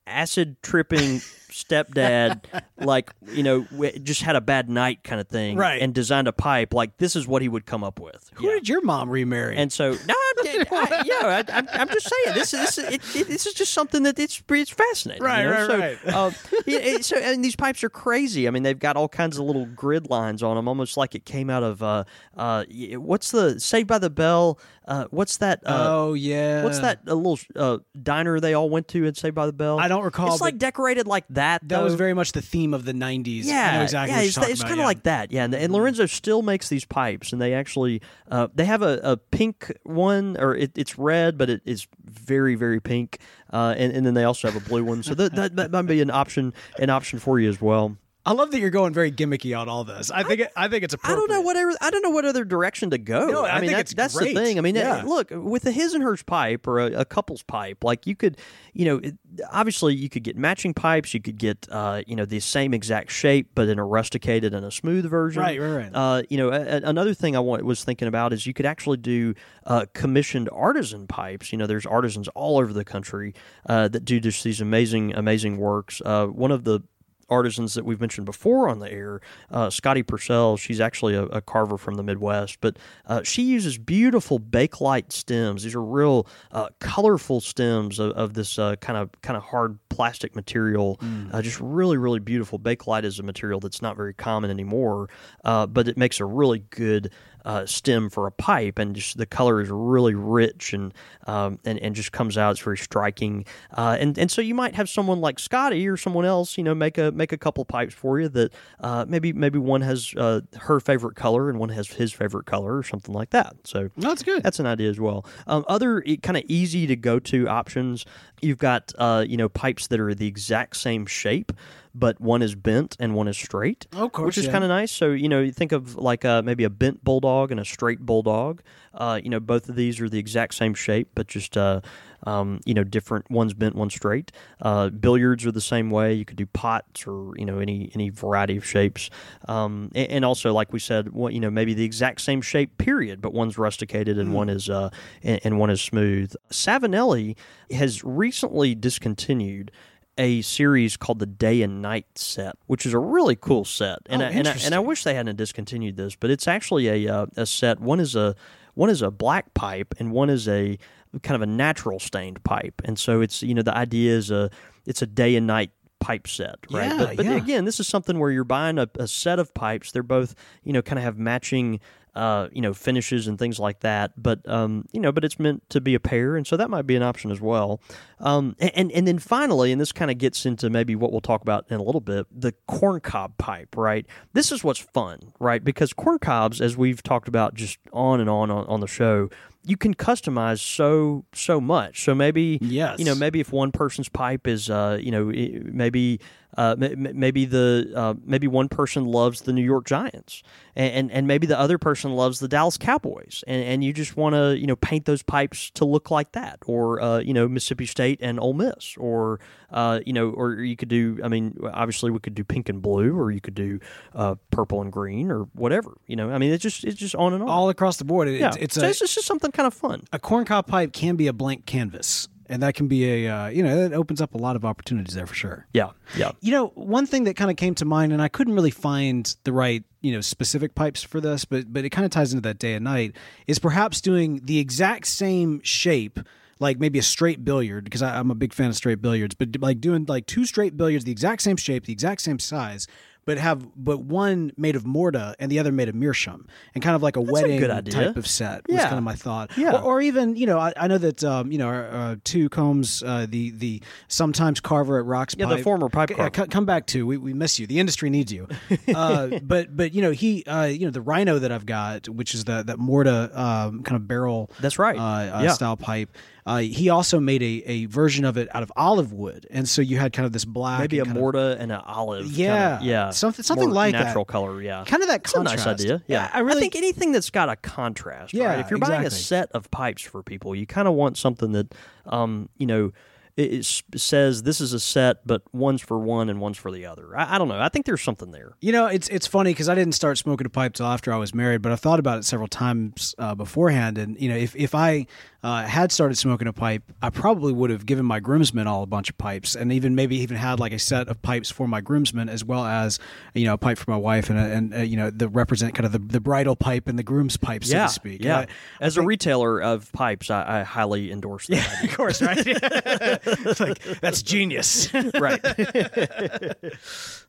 acid tripping stepdad like you know w- just had a bad night kind of thing Right. and designed a pipe like this is what he would come up with Who did your mom remarry? and so no I'm, I, yeah, I, I'm, I'm just saying this is this is, it, it, this is just something that it's it's fascinating. Right, you know? right, so, right. Uh, it- so and these pipes are crazy. I mean, they've got all kinds of little grid lines on them, almost like it came out of uh, uh, what's the Saved by the Bell? Uh, what's that? Uh, oh yeah, What's that a little uh, diner they all went to and Saved by the Bell? I don't recall, It's like decorated like that. That was very much the theme of the '90s. Yeah, exactly yeah, it's, it's kind of yeah. like that. Yeah, and, and Lorenzo still makes these pipes, and they actually uh, they have a, a pink one, or it, it's red, but it is very very pink, uh, and and then they also have a blue one. So that, that that might be an option an option for you as well. I love that you're going very gimmicky on all this. I think it, I think it's I appropriate. don't know whatever. I don't know what other direction to go. No, I mean, think that- that's great. the thing. I mean, Yeah. look with a his and hers pipe or a, a couple's pipe, like you could, you know, it, obviously you could get matching pipes. You could get, uh, you know, the same exact shape, but in a rusticated and a smooth version. Right, right, right. Uh, you know, a, a- another thing I want, was thinking about is you could actually do uh, commissioned artisan pipes. You know, there's artisans all over the country uh, that do just these amazing, amazing works. Uh, one of the artisans that we've mentioned before on the air, uh, Scotty Piersel. She's actually a, a carver from the Midwest, but uh, she uses beautiful bakelite stems. These are real uh, colorful stems of, of this kind of kind of hard plastic material. Uh, just really, really beautiful. Bakelite is a material that's not very common anymore, uh, but it makes a really good uh, stem for a pipe, and just the color is really rich and um, and and just comes out. It's very striking, uh, and and so you might have someone like Scotty or someone else, you know, make a make a couple pipes for you that uh, maybe maybe one has uh, her favorite color and one has his favorite color or something like that. So That's good. that's an idea as well. Um, other kind of easy to go to options. You've got uh, you know pipes that are the exact same shape, but one is bent and one is straight. Of course, which is yeah. kind of nice. So you know you think of like uh, maybe a bent bulldog and a straight bulldog. Uh, you know both of these are the exact same shape, but just uh, um, you know different. One's bent, one's straight. Uh, billiards are the same way. You could do pots or you know any any variety of shapes. Um, and, and also like we said, what you know maybe the exact same shape period, but one's rusticated and one is uh, and, and one is smooth. Savinelli has recently discontinued a series called the Day and Night set, which is a really cool set. And Oh, I, and, I, and I wish they hadn't discontinued this, but it's actually a uh, a set. One is a one is a black pipe, and one is a kind of a natural stained pipe. And so it's you know the idea is a it's a day and night pipe set, right? Yeah, but but yeah. again, this is something where you're buying a, a set of pipes. They're both you know kind of have matching uh, you know, finishes and things like that. But um, you know, but it's meant to be a pair, and so that might be an option as well. Um, and and then finally, and this kind of gets into maybe what we'll talk about in a little bit, the corncob pipe. Right, this is what's fun, right? Because corn cobs, as we've talked about just on and on on, on the show, you can customize so so much. So maybe Yes. you know maybe if one person's pipe is uh, you know maybe uh, maybe the uh, maybe one person loves the New York Giants and and, and maybe the other person loves the Dallas Cowboys and, and you just want to you know paint those pipes to look like that or uh, you know Mississippi State and Ole Miss or uh, you know or you could do I mean obviously we could do pink and blue or you could do uh, purple and green or whatever you know I mean it's just it's just on and on. All across the board. It- yeah. It's, it's a, it's just something kind of fun. A corncob pipe can be a blank canvas, and that can be a uh, you know that opens up a lot of opportunities there for sure. yeah yeah You know, one thing that kind of came to mind, and I couldn't really find the right, you know, specific pipes for this, but but it kind of ties into that day and night, is perhaps doing the exact same shape, like maybe a straight billiard, because I, I'm a big fan of straight billiards, but like doing like two straight billiards, the exact same shape, the exact same size. But have but one made of morta and the other made of meerschaum, and kind of like a wedding good idea. type of set was kind of my thought. Yeah. Or, or even you know I, I know that um, you know uh, two combs uh, the the sometimes carver at Rocks Yeah, the former pipe C- c- come back to we, we miss you the industry needs you uh, but but you know he uh, you know the rhino that I've got which is the that morta um, kind of barrel That's right. uh, uh, Yeah. style pipe uh, he also made a, a version of it out of olive wood and so you had kind of this black maybe a kind of- morta and an olive. Yeah. kinda, yeah, Something- something More like that. natural color. Yeah, Kind of that It's a nice idea. Yeah, I really- think anything that's got a contrast. Yeah, right? if you're buying a set of pipes for people, you kind of want something that, um, you know. It, it says this is a set, but one's for one and one's for the other. I, I don't know. I think there's something there. You know, it's it's funny because I didn't start smoking a pipe till after I was married, but I've thought about it several times uh, beforehand. And you know, if if I uh, had started smoking a pipe, I probably would have given my groomsmen all a bunch of pipes, and even maybe even had like a set of pipes for my groomsmen as well as you know a pipe for my wife and a, and uh, you know the represent kind of the, the bridal pipe and the groom's pipe, so yeah, to speak. Yeah. I- As a retailer of pipes, I, I highly endorse that. idea. of course, right? it's like that's genius. right.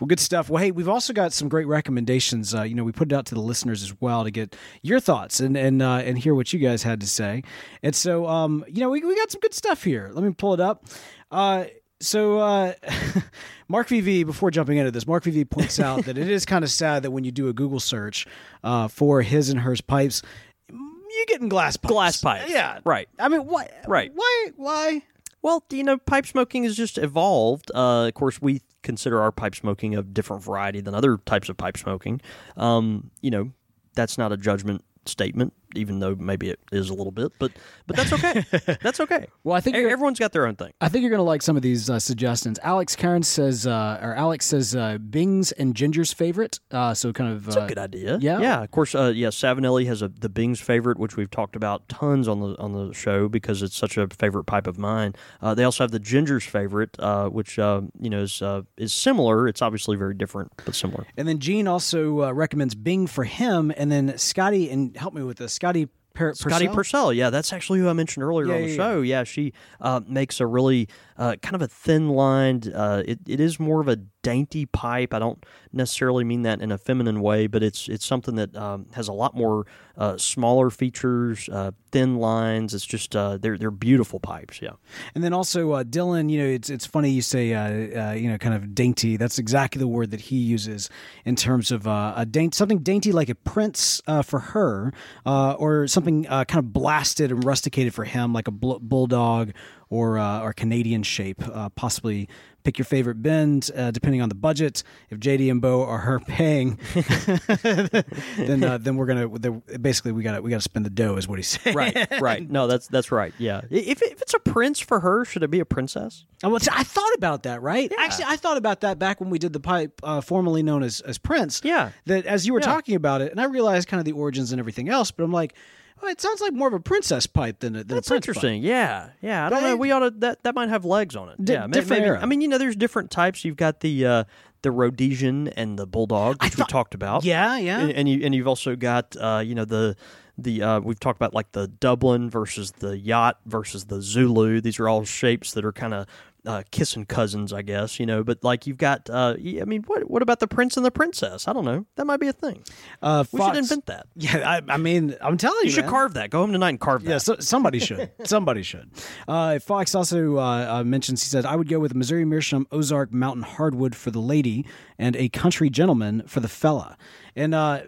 Well, good stuff. Well, hey, we've also got some great recommendations. Uh, you know, we put it out to the listeners as well to get your thoughts and and uh, and hear what you guys had to say. And so, um, you know, we we got some good stuff here. Let me pull it up. Uh, so, uh, Mark VV, before jumping into this, Mark VV points out that it is kind of sad that when you do a Google search uh, for his and hers pipes, you're getting glass pipes. Glass pipes. Yeah. Right. I mean, why? Right. Why? Why? Well, you know, pipe smoking has just evolved. Uh, of course, we consider our pipe smoking a different variety than other types of pipe smoking. Um, you know, that's not a judgment statement, even though maybe it is a little bit, but but that's okay. that's okay. Well, I think you're- everyone's got their own thing. I think you're gonna like some of these uh, suggestions. Alex Karen says, uh, or Alex says, uh, Bing's and Ginger's favorite. Uh, so kind of It's uh, a good idea. yeah. yeah. Of course, uh, yeah. Savinelli has a the Bing's favorite, which we've talked about tons on the on the show because it's such a favorite pipe of mine. Uh, they also have the Ginger's favorite, uh, which uh, you know is uh, is similar. It's obviously very different, but similar. And then Gene also uh, recommends Bing for him, and then Scotty and help me with this, Scotty. Per- Scotty Piersel? Piersel, yeah, that's actually who I mentioned earlier Yeah, on the yeah, show. Yeah, she uh, makes a really uh, kind of a thin lined. Uh, it, it is more of a dainty pipe. I don't necessarily mean that in a feminine way, but it's it's something that um, has a lot more uh, smaller features, uh, thin lines. It's just uh, they're they're beautiful pipes. Yeah, And then also uh, Dylan, you know, it's it's funny you say, uh, uh, you know, kind of dainty. That's exactly the word that he uses in terms of a daint, something dainty like a prince for her, or something kind of blasted and rusticated for him, like a bl- bulldog or uh, or Canadian shape. Uh, possibly pick your favorite bend uh, depending on the budget. If JD and Bo are her paying, then uh, then we're gonna then basically we got to we got to spend the dough, is what he's saying. right, right. No, that's that's right. Yeah, if if it's a prince for her, should it be a princess? Oh, well, I thought about that, right? Actually, I thought about that back when we did the pipe, uh, formerly known as, as Prince. Yeah. That as you were Yeah. talking about it, and I realized kind of the origins and everything else, but I'm like, well, it sounds like more of a princess pipe than a, than That's a prince pipe. interesting. Yeah, yeah. I don't know. We ought to. That that might have legs on it. Di- yeah, different maybe. I mean, you know, there's different types. You've got the uh, the Rhodesian and the Bulldog, which we talked about. Yeah, yeah. And, and you and you've also got uh, you know the the uh, we've talked about like the Dublin versus the yacht versus the Zulu. These are all shapes that are kind of uh, kissing cousins, I guess. You know, but like you've got. Uh, I mean, what what about the prince and the princess? I don't know. That might be a thing. Uh, We Fox- should invent that. Yeah, I, I mean, I'm telling you, You should man. carve that. Go home tonight and carve that. Yeah, so, somebody should. somebody should. Uh, Fox also uh, uh, mentions he said I would go with Missouri Meerschaum Ozark Mountain Hardwood for the lady and a Country Gentleman for the fella. And uh,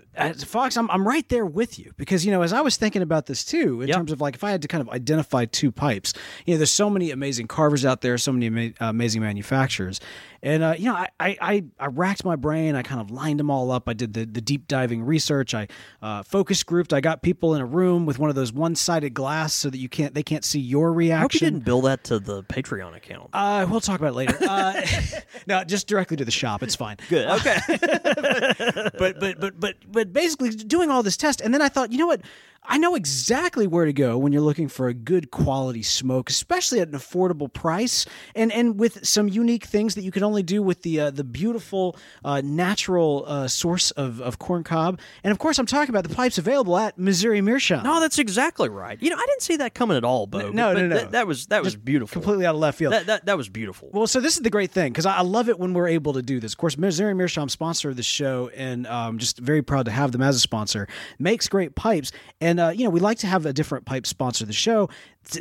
Fox, I'm I'm right there with you because you know as I was thinking about this too in Yep. terms of like if I had to kind of identify two pipes, you know, there's so many amazing carvers out there, so many ama- amazing manufacturers, and uh, you know I, I I racked my brain, I kind of lined them all up, I did the the deep diving research, I uh, focus grouped, I got people in a room with one of those one sided glass so that you can't they can't see your reaction. I hope you didn't bill that to the Patreon account. Uh, we'll talk about it later. Uh, no, just directly to the shop. It's fine. Good. Okay. but but but but but basically doing all this test, and then I thought, you know what? I know exactly where to go when you're looking for a good quality smoke, especially at an affordable price, and and with some unique things that you can only do with the uh, the beautiful uh, natural uh, source of of corn cob. And of course, I'm talking about the pipes available at Missouri Meerschaum. no, that's exactly right. You know, I didn't see that coming at all, Bo. No, but no, no. That, that was that was beautiful. completely out of left field. That, that that was beautiful. Well, so this is the great thing because I, I love it when we're able to do this. Of course, Missouri Meerschaum, sponsor of the show, and um, just very proud to have them as a sponsor. Makes great pipes, and uh, you know we like to have a different pipe sponsor the show.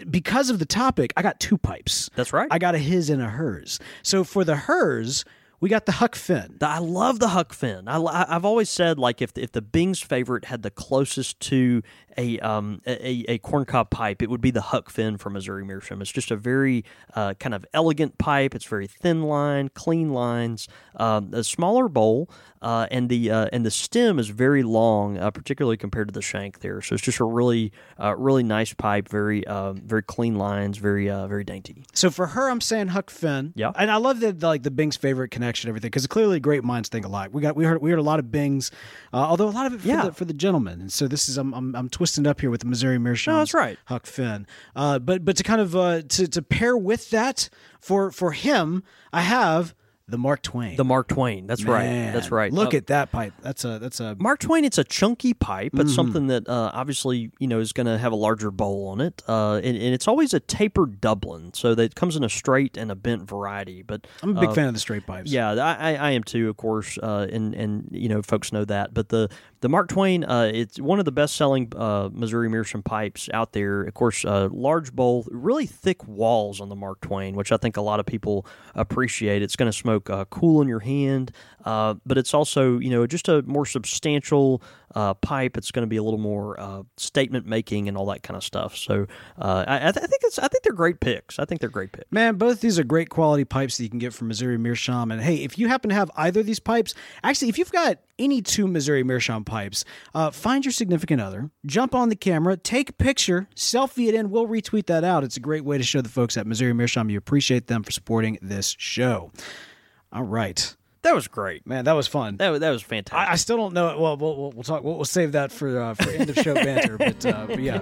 Because of the topic, I got two pipes. That's right. I got a his and a hers. So for the hers, we got the Huck Finn. The- I love the Huck Finn. I, I've always said like if if the Bing's favorite had the closest to a um a, a corncob pipe, it would be the Huck Finn from Missouri Meerschaum. It's just a very uh, kind of elegant pipe. It's very thin line, clean lines, um, a smaller bowl, uh, and the uh, and the stem is very long, uh, particularly compared to the shank there. So it's just a really uh, really nice pipe. Very um, very clean lines. Very uh, very dainty. So for her, I'm saying Huck Finn. Yeah. and I love that like the Bing's favorite connection, and everything, because clearly great minds think alike. We got we heard we heard a lot of Bings, uh, although a lot of it for, Yeah. the, for the gentlemen. And so this is I'm I'm, I'm twisting up here with the Missouri Meerschaum. No, that's right. Huck Finn. Uh, but but to kind of uh, to to pair with that for for him, I have the Mark Twain. The Mark Twain. That's right. Man, That's right. Look Uh, at that pipe. That's a that's a Mark Twain, it's a chunky pipe. Mm-hmm. It's something that uh, obviously you know is going to have a larger bowl on it, uh, and, and it's always a tapered Dublin, so that it comes in a straight and a bent variety. But I'm a big uh, fan of the straight pipes. Yeah, I, I I am too, of course, uh, and and you know folks know that. But the the Mark Twain, uh, it's one of the best selling uh, Missouri Meerschaum pipes out there. Of course, uh, large bowl, really thick walls on the Mark Twain, which I think a lot of people appreciate. It's going to smoke uh, cool in your hand, uh, but it's also you know just a more substantial uh, pipe. It's going to be a little more uh, statement making and all that kind of stuff. So uh, I, I, th- I think it's I think they're great picks. I think they're great picks. Man, both these are great quality pipes that you can get from Missouri Meerschaum. And hey, if you happen to have either of these pipes, actually, if you've got any two Missouri Meerschaum pipes, uh, find your significant other, jump on the camera, take a picture, selfie it in. We'll retweet that out. It's a great way to show the folks at Missouri Meerschaum you appreciate them for supporting this show. All right, That was great. man, that was fun. That was, that was fantastic. I, I still don't know. Well, we'll, we'll, we'll talk. We'll, we'll save that for uh, for end of show banter. But, uh, but yeah.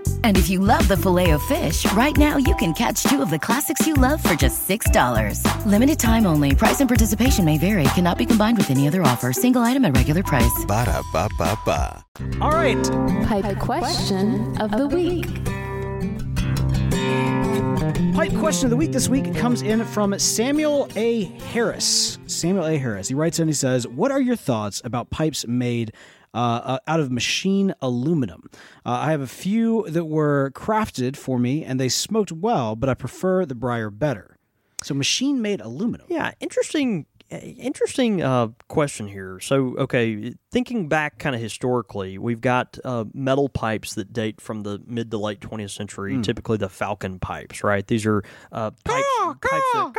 And if you love the filet of fish, right now you can catch two of the classics you love for just $6. Limited time only. Price and participation may vary. Cannot be combined with any other offer. Single item at regular price. Ba-da-ba-ba-ba. All right. Pipe question of the week. Pipe question of the week this week comes in from Samuel A. Harris. Samuel A. Harris. He writes in. He says, "What are your thoughts about pipes made?" Uh, uh, out of machine aluminum. Uh, I have a few that were crafted for me and they smoked well, but I prefer the Briar better. So machine made aluminum. Yeah, interesting. Interesting uh, question here. So, okay, thinking back kind of historically, we've got uh, metal pipes that date from the mid to late 20th century. Hmm. Typically, the Falcon pipes, right? These are uh, pipes. pipes that,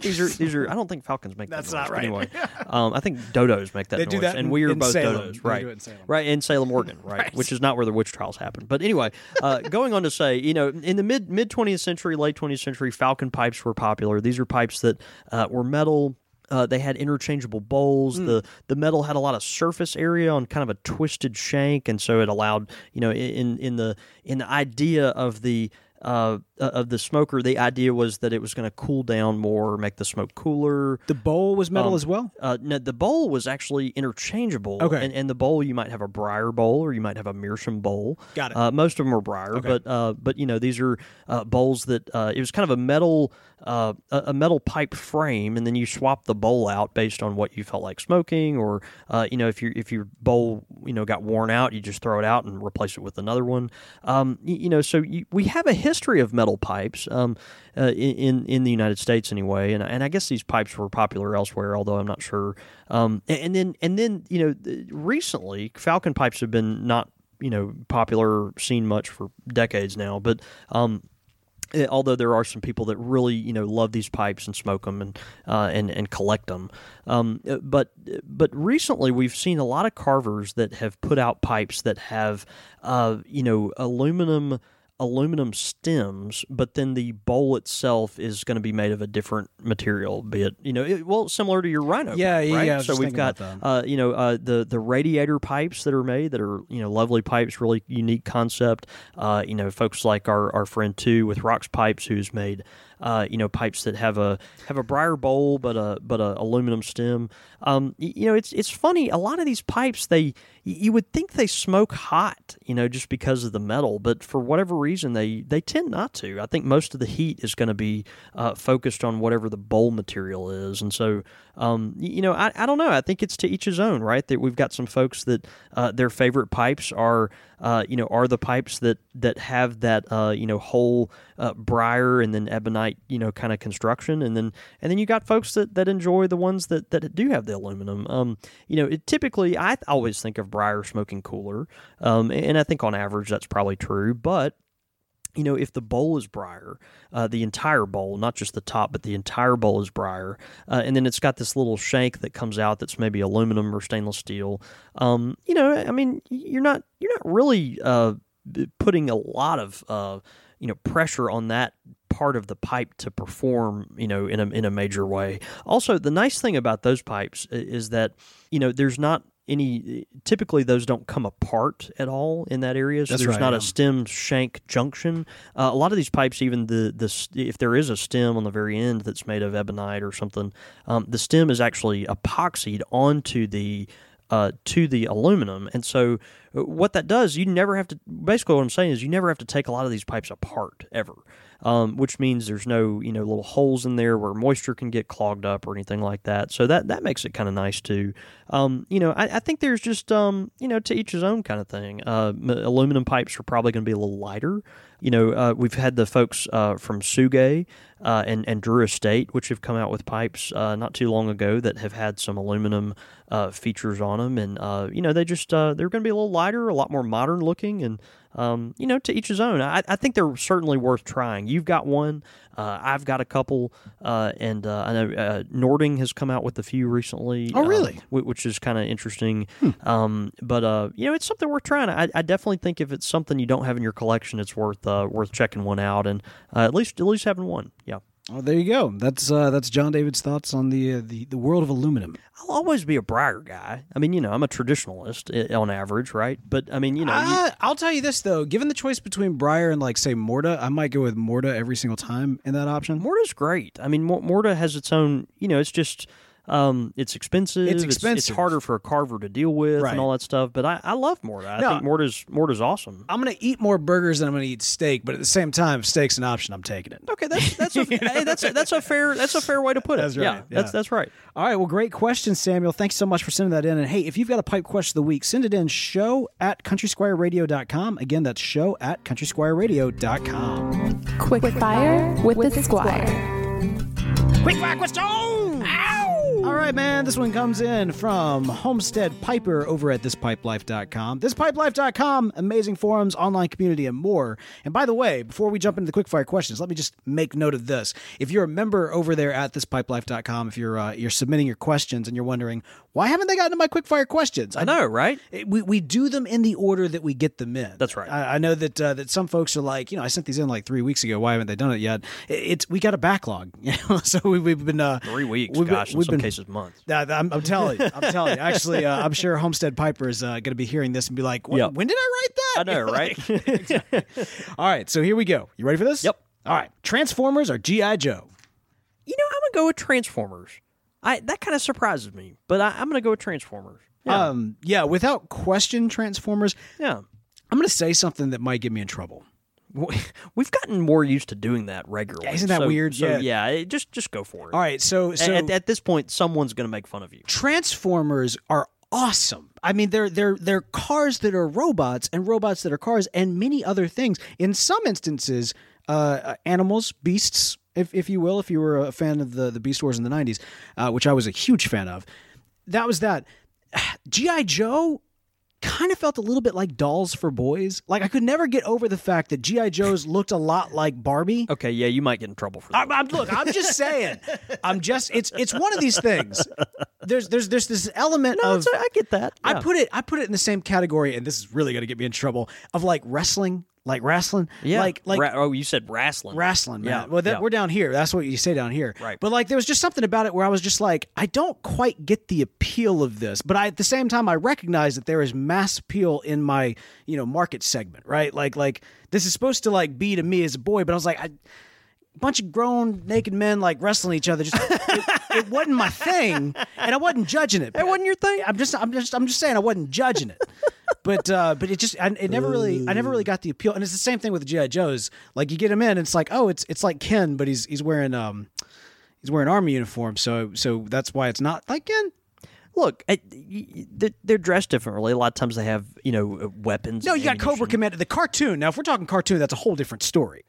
these are these are. I don't think Falcons make That's that noise, not right. Anyway, um, I think dodos make that They noise, do that and in- we are both Salem. dodos, right? in Salem. Right in Salem, Oregon, right? Right. Which is not where the witch trials happened. But anyway, uh, going on to say, you know, in the mid mid 20th century, late 20th century, Falcon pipes were popular. These are pipes that uh, were metal. Uh, they had interchangeable bowls. Hmm. The the metal had a lot of surface area on kind of a twisted shank, and so it allowed you know in in the in the idea of the uh, of the smoker, the idea was that it was going to cool down more, make the smoke cooler. The bowl was metal Um, as well. Uh, no, the bowl was actually interchangeable. Okay. And, and the bowl, you might have a Briar bowl or you might have a Meerschaum bowl. Got it. Uh, most of them are Briar, Okay. but uh, but you know these are uh, bowls that uh, it was kind of a metal uh, a metal pipe frame, and then you swap the bowl out based on what you felt like smoking, or uh, you know if your if your bowl you know got worn out, you just throw it out and replace it with another one. Um, y- you know, so you, we have a history of metal pipes um, uh, in in the United States anyway, and and I guess these pipes were popular elsewhere, although I'm not sure. Um, and, and then and then you know recently Falcon pipes have been not you know popular, seen much for decades now, but um, eh, although there are some people that really you know love these pipes and smoke them and uh, and and collect them, um, eh, but but recently we've seen a lot of carvers that have put out pipes that have uh, you know aluminum aluminum stems, but then the bowl itself is going to be made of a different material, be it you know it, well similar to your rhino. Yeah, pipe, yeah, right? yeah, So we've got uh, you know uh, the the radiator pipes that are made that are you know lovely pipes, really unique concept. Uh, you know, folks like our, our friend too with Rocks Pipes, who's made uh, you know pipes that have a have a briar bowl but a but a aluminum stem. Um, you know, it's it's funny. A lot of these pipes they you would think they smoke hot, you know, just because of the metal, but for whatever reason they they tend not to. I think most of the heat is going to be uh, focused on whatever the bowl material is, and so um, you know, I, I don't know. I think it's to each his own, right? That we've got some folks that uh, their favorite pipes are, uh, you know, are the pipes that that have that, uh, you know, whole uh, briar and then ebonite, you know, kind of construction, and then and then you got folks that, that enjoy the ones that, that do have the aluminum. Um, you know, it typically I always think of briar smoking cooler, um, and I think on average that's probably true, but you know, if the bowl is briar, uh, the entire bowl, not just the top, but the entire bowl is briar, uh, and then it's got this little shank that comes out that's maybe aluminum or stainless steel. Um, you know, I mean, you're not you're not really uh, putting a lot of uh, you know pressure on that part of the pipe to perform you know in a in a major way. Also, the nice thing about those pipes is that you know there's not any typically those don't come apart at all in that area so That's there's right, not yeah. a stem shank junction. Uh, a lot of these pipes even the the if there is a stem on the very end that's made of ebonite or something um, the stem is actually epoxied onto the uh, to the aluminum. And so uh, what that does you never have to basically what i'm saying is you never have to take a lot of these pipes apart ever um, which means there's no you know little holes in there where moisture can get clogged up or anything like that. So that that makes it kind of nice too. Um, you know, I, I think there's just um, you know to each his own kind of thing. Uh, aluminum pipes are probably going to be a little lighter. You know, uh, we've had the folks uh, from Suge uh, and and Drew Estate, which have come out with pipes uh, not too long ago that have had some aluminum uh, features on them, and uh, you know they just uh, they're going to be a little lighter, a lot more modern looking, and um, you know to each his own. I, I think they're certainly worth trying. You've got one, uh, I've got a couple, uh, and uh, I know uh, Nording has come out with a few recently. Oh, um, really? whi- which is kind of interesting. Um, but uh, you know, it's something worth trying. I, I definitely think if it's something you don't have in your collection, it's worth uh, worth checking one out and uh, at least at least having one. Well, there you go. That's uh, that's John David's thoughts on the uh, the the world of aluminum. I'll always be a Briar guy. I mean, you know, I'm a traditionalist on average, right? But I mean, you know, you- Uh, I'll tell you this though, given the choice between Briar and like say Morta, I might go with Morta every single time in that option. Morta's great. I mean, Mor- Morta has its own. You know, it's just. Um, it's expensive. It's expensive. It's, expensive. harder for a carver to deal with Right. and all that stuff. But I, I love Morta. I No. think Morta's Morta's awesome. I'm gonna eat more burgers than I'm gonna eat steak, but at the same time, if steak's an option. I'm taking it. Okay, that's that's a, hey, that's a, that's a fair that's a fair way to put it. That's right, Yeah, that's yeah. that's right. All right, well, great question, Samuel. Thanks so much for sending that in. And hey, if you've got a pipe question of the week, send it in show at countrysquireradio.com. Again, that's show at countrysquireradio.com. Quick Quick fire with the squire. Quick fire question! All right, man. This one comes in from Homestead Piper over at thispipelife.com. Thispipelife.com, amazing forums, online community, and more. And by the way, before we jump into the quickfire questions, let me just make note of this. If you're a member over there at thispipelife.com, if you're uh, you're submitting your questions and you're wondering why haven't they gotten to my quickfire questions, I know, right? it- we, we do them in the order that we get them in. That's right. I, I know that uh, that some folks are like, you know, I sent these in like three weeks ago. Why haven't they done it yet? It- It's we got a backlog, you know. So we, we've been uh, Three weeks, we've been- gosh, we've some cases months. I'm, I'm telling you, I'm telling you. Actually, uh, I'm sure Homestead Piper is uh, going to be hearing this and be like, "What- Yep. "When did I write that?" I know, right? All right, so here we go. You ready for this? Yep. All right, Transformers or GI Joe? You know, I'm gonna go with Transformers. I that kind of surprises me, but I, I'm gonna go with Transformers. Yeah, Um, yeah, without question, Transformers. yeah. I'm going to say something that might get me in trouble. We- We've gotten more used to doing that regularly. Yeah, isn't that So- weird? So Yeah. yeah, it- just just go for it. All right, so so at, at this point, someone's gonna make fun of you. Transformers are awesome. I mean, they're they're they're cars that are robots and robots that are cars and many other things. In some instances, uh, animals, beasts, if if you will, if you were a fan of the the Beast Wars in the '90s, uh, which I was a huge fan of, that was that. GI Joe kind of felt a little bit like dolls for boys. Like I could never get over the fact that GI Joes looked a lot like Barbie. Okay, yeah, you might get in trouble for that. I'm, I'm, look, I'm just saying. I'm just it's it's one of these things. There's there's there's this element no, of it's- I get that. I put it I put it in the same category, and this is really gonna get me in trouble of like wrestling, like wrestling, yeah, like like. Ra- oh, you said wrestling. Wrestling, man. Yeah, well, that, yeah. we're down here. That's what you say down here. Right. But like, there was just something about it where I was just like, I don't quite get the appeal of this. But I, at the same time, I recognize that there is mass appeal in my, you know, market segment. Right. Like, like this is supposed to like be to me as a boy, but I was like, I, bunch of grown naked men like wrestling each other. Just it, it wasn't my thing, and I wasn't judging it. It wasn't your thing. I'm just, I'm just, I'm just saying I wasn't judging it. But uh, but it just I, it never really I never really got the appeal, and it's the same thing with the GI Joes. Like you get him in, and it's like oh, it's it's like Ken, but he's he's wearing um he's wearing army uniform, so so that's why it's not like Ken. Look, I, y- y- they're- dressed differently. A lot of times they have, you know, weapons. No, you got Cobra. Commander, the cartoon. Now, if we're talking cartoon, that's a whole different story.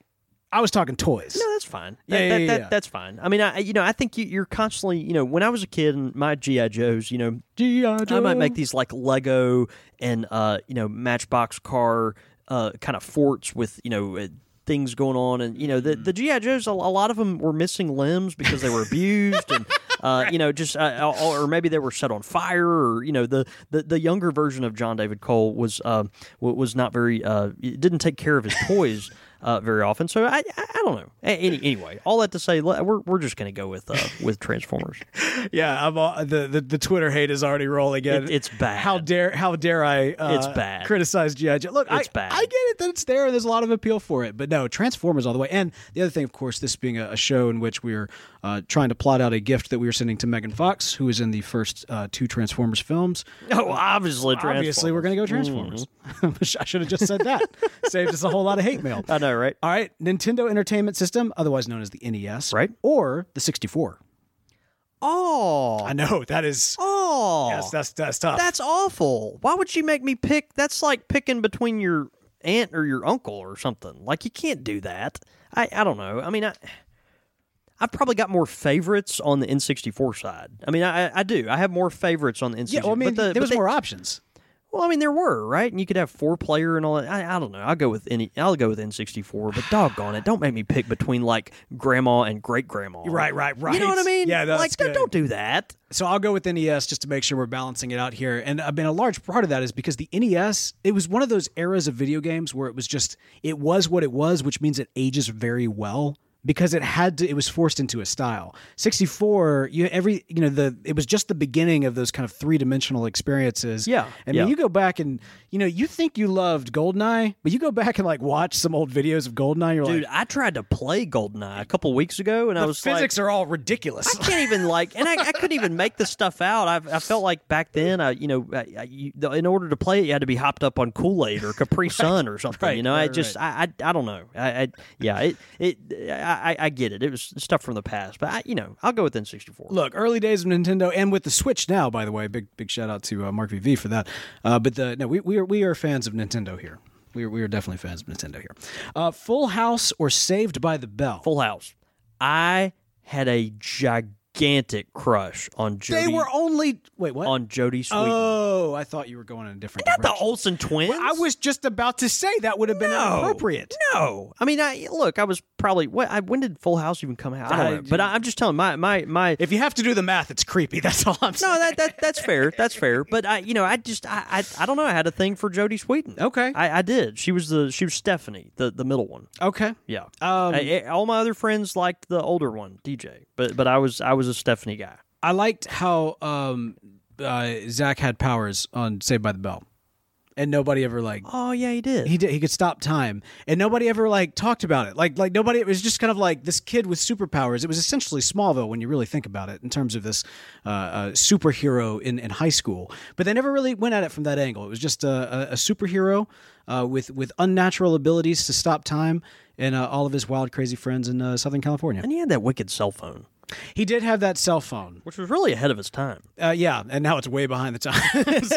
I was talking toys. No, that's fine. Yeah, That- yeah, that- yeah, that- yeah. That's fine. I mean, I you know, I think you, you're constantly, you know, when I was a kid and my GI Joes, you know, GI I might make these like Lego and uh, you know, Matchbox car uh, kind of forts with you know. Uh, Things going on, and you know the the GI Joes. A, a lot of them were missing limbs because they were abused, and uh, you know just uh, or or maybe they were set on fire, or you know the the, the younger version of John David Cole was uh, was not very uh, didn't take care of his toys uh, very often. So I, I I don't know. Any, anyway, all that to say, we're we're just going to go with uh, with Transformers. Yeah, I'm all, the, the the Twitter hate is already rolling in. It- it's bad. How dare how dare I? Uh, It's bad. Criticize GI Joe. Look, It's I, bad. I get it that it's there. and There's a lot of appeal for it, but no, Transformers all the way. And the other thing, of course, this being a, a show in which we are uh, trying to plot out a gift that we are sending to Megan Fox, who is in the first uh, two Transformers films. Oh, obviously, Obviously, we're going to go Transformers. I should have just said that. Saved us a whole lot of hate mail. I know, right? All right, Nintendo Entertainment System, otherwise known as the NES, Right. or the 64. Oh, I know that is. oh, Yes, that's that's tough. That's awful. Why would you make me pick? That's like picking between your aunt or your uncle or something. Like you can't do that. I I don't know. I mean, I I've probably got more favorites on the N64 side. I mean, I I do. I have more favorites on the N64. yeah, well, I mean, but the, there but was they- more options. Well, I mean, there were right, and you could have four player and all that. I, I don't know. I'll go with any. I'll go with N64. But doggone it, don't make me pick between like grandma and great grandma. Right, right, right. You know what I mean? Yeah, that's like good. don't do that. So I'll go with NES just to make sure we're balancing it out here. And I mean, a large part of that is because the NES, it was one of those eras of video games where it was just, it was what it was, which means it ages very well because it had to. It was forced into a style. 64, you every you know the it was just the beginning of those kind of three dimensional experiences. Yeah, I yeah. you go back and you know you think you loved Goldeneye, but you go back and like watch some old videos of Goldeneye. You're Dude, like, I tried to play Goldeneye a couple weeks ago, and I the was physics like, are all ridiculous. I can't even like, and I, I couldn't even make the stuff out. I, I felt like back then, I you know, I, I, you, in order to play it, you had to be hopped up on Kool Aid or Capri Sun or something. right, you know, I right, just, I, I, I don't know. I, I yeah, it, it, I, I- get it. It was stuff from the past, but I, you know, I'll go with N64. Look, early days of Nintendo, and with the Switch now, by the way, big big shout out to uh, Mark VV for that. Uh, but the no, we, we are we are fans of Nintendo here. We are we are definitely fans of Nintendo here. Uh, Full House or Saved by the Bell? Full House. I had a gigantic crush on Jodie. They were only wait what on Jodie Sweetin. Oh, I thought you were going in a different. Not the. Olsen twins. I was just about to say that would have been No. inappropriate. No, I mean, I look. I was probably what? I, when did Full House even come out? I don't I- know. But I, I'm just telling my my my. If you have to do the math, it's creepy. That's all I'm saying. No, that, that that's fair. That's fair. But I, you know, I just I I, I don't know. I had a thing for Jodie Sweetin. Okay. I, I did. She was the she was Stephanie, the the middle one. Okay. Yeah. Um, I- all my other friends liked the older one, DJ. But but I was I was a Stephanie guy. I liked how um, uh, Zach had powers on Saved by the Bell, and nobody ever like Oh yeah, he did. he did he could stop time, and nobody ever like talked about it. Like like nobody. It was just kind of like this kid with superpowers. It was essentially Smallville when you really think about it in terms of this uh, uh, superhero in in high school. But they never really went at it from that angle. It was just a, a, a superhero uh, with with unnatural abilities to stop time, and uh, all of his wild crazy friends in uh, Southern California. and he had that wicked cell phone, He did have that cell phone. which was really ahead of its time. Uh, yeah, and now it's way behind the times.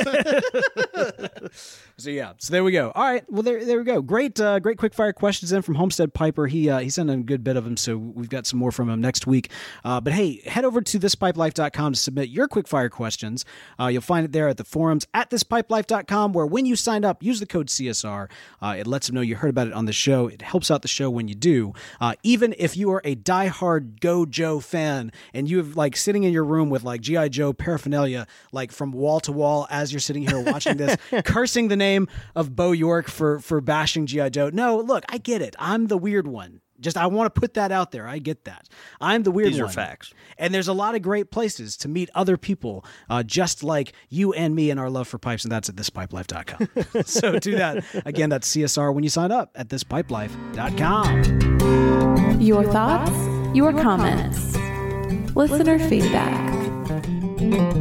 so yeah, so there we go. All right, well there there we go. Great uh, great quick fire questions in from Homestead Piper. He uh, he sent in a good bit of them, so we've got some more from him next week. Uh, but hey, head over to thispipelife.com to submit your quick fire questions. Uh, you'll find it there at the forums at thispipelife.com, where when you sign up, use the code CSR. Uh, it lets them know you heard about it on the show. It helps out the show when you do. Uh, even if you are a diehard Go Joe fan and you have like sitting in your room with like GI Joe paraphernalia like from wall to wall as you're sitting here watching this, cursing the name of Bo York for for bashing GI Joe. No, look, I get it. I'm the weird one. Just I want to put that out there. I get that. I'm the weird These are facts. And there's a lot of great places to meet other people, uh, just like you and me and our love for pipes, and that's at thispipelife.com. so do that. Again, that's CSR when you sign up at thispipelife.com. Your thoughts, your comments, listener feedback.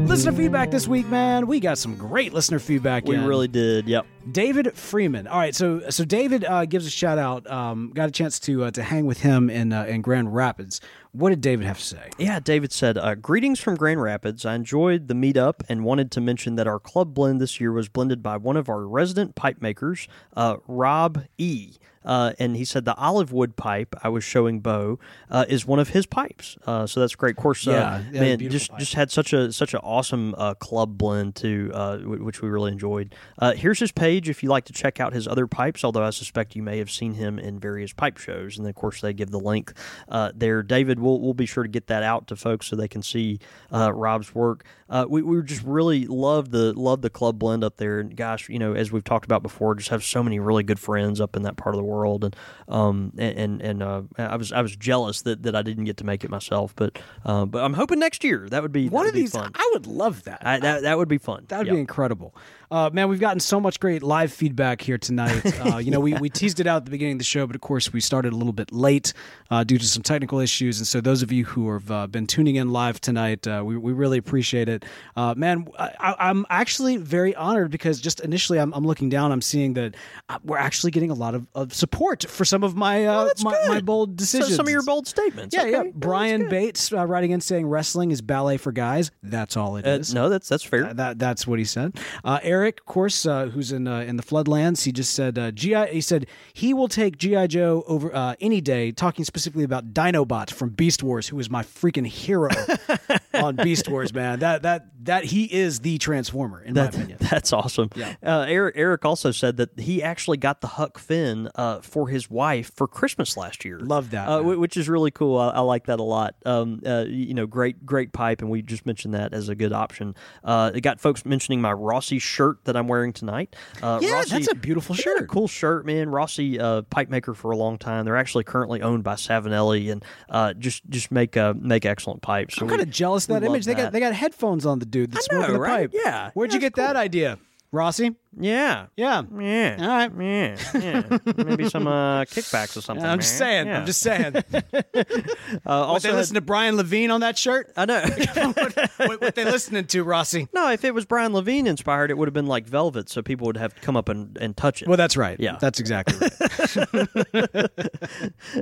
Listener feedback this week, man. We got some great listener feedback. We in. really did. Yep. David Freeman. All right, so so David uh, gives a shout out. Um, got a chance to uh, to hang with him in uh, in Grand Rapids. What did David have to say? Yeah, David said, uh, Greetings from Grand Rapids. I enjoyed the meetup and wanted to mention that our club blend this year was blended by one of our resident pipe makers, uh, Rob E. Uh, and he said the olive wood pipe I was showing Bo uh, is one of his pipes. Uh, so that's great. Of course, uh, Yeah, yeah, man, just pipe. just had such a such an awesome uh, club blend too, uh, w- which we really enjoyed. Uh, here's his page if you like to check out his other pipes. Although I suspect you may have seen him in various pipe shows, and then of course they give the link uh, there. David, we'll we'll be sure to get that out to folks so they can see uh, Rob's work. Uh, we we just really love the love the club blend up there, and gosh, you know, as we've talked about before, just have so many really good friends up in that part of the world, and um and and, uh, I was I was jealous that, that I didn't get to make it myself, but uh, but I'm hoping next year that would be One of these, fun. I would love that. I, that that would be fun. That would Yep. be incredible. Uh, man, we've gotten so much great live feedback here tonight. Uh, you know, we, we teased it out at the beginning of the show, but of course, we started a little bit late uh, due to some technical issues. And so, those of you who have uh, been tuning in live tonight, uh, we, we really appreciate it. Uh, man, I, I'm actually very honored because just initially I'm, I'm looking down, I'm seeing that uh, we're actually getting a lot of, of support for some of my uh, my, my bold So decisions. some of your bold statements. Yeah, okay. yeah. Brian Bates uh, writing in saying wrestling is ballet for guys. That's all it Uh, is. no, that's that's fair. That that's what he said. Uh, Eric, of course, uh, who's in uh, in the Floodlands, he just said uh, GI. He said he will take GI Joe over uh, any day. Talking specifically about Dinobot from Beast Wars, who is my freaking hero. on Beast Wars, man. That that that he is the Transformer in my That- opinion. That's awesome. Yeah. Uh, Eric, Eric also said that he actually got the Huck Finn uh, for his wife for Christmas last year. Love that, uh, which is really cool. I, I like that a lot. Um, uh, you know, great, great pipe, and we just mentioned that as a good option. Uh, it got folks mentioning my Rossi shirt that I'm wearing tonight. Uh, Yeah, Rossi- that's a beautiful Isn't a shirt. cool shirt, man. Rossi, uh, pipe maker for a long time. They're actually currently owned by Savinelli, and uh, just just make uh, make excellent pipes. So I'm kind of jealous we that image. They got that. they got headphones on the dude that's know, smoking the right? pipe. Yeah. Where'd you That's get that idea, Rossi? Yeah. Yeah. Yeah. All right. Yeah. Yeah. Maybe some uh, kickbacks or something. I'm just man. saying. Yeah. I'm just saying. Uh, what also, they had- listen to Brian Levine on that shirt? I know. what, what they listening to, Rossi? no, if it was Brian Levine inspired, it would have been like Velvet, so people would have come up and, and touch it. Well, that's right. Yeah. that's exactly right.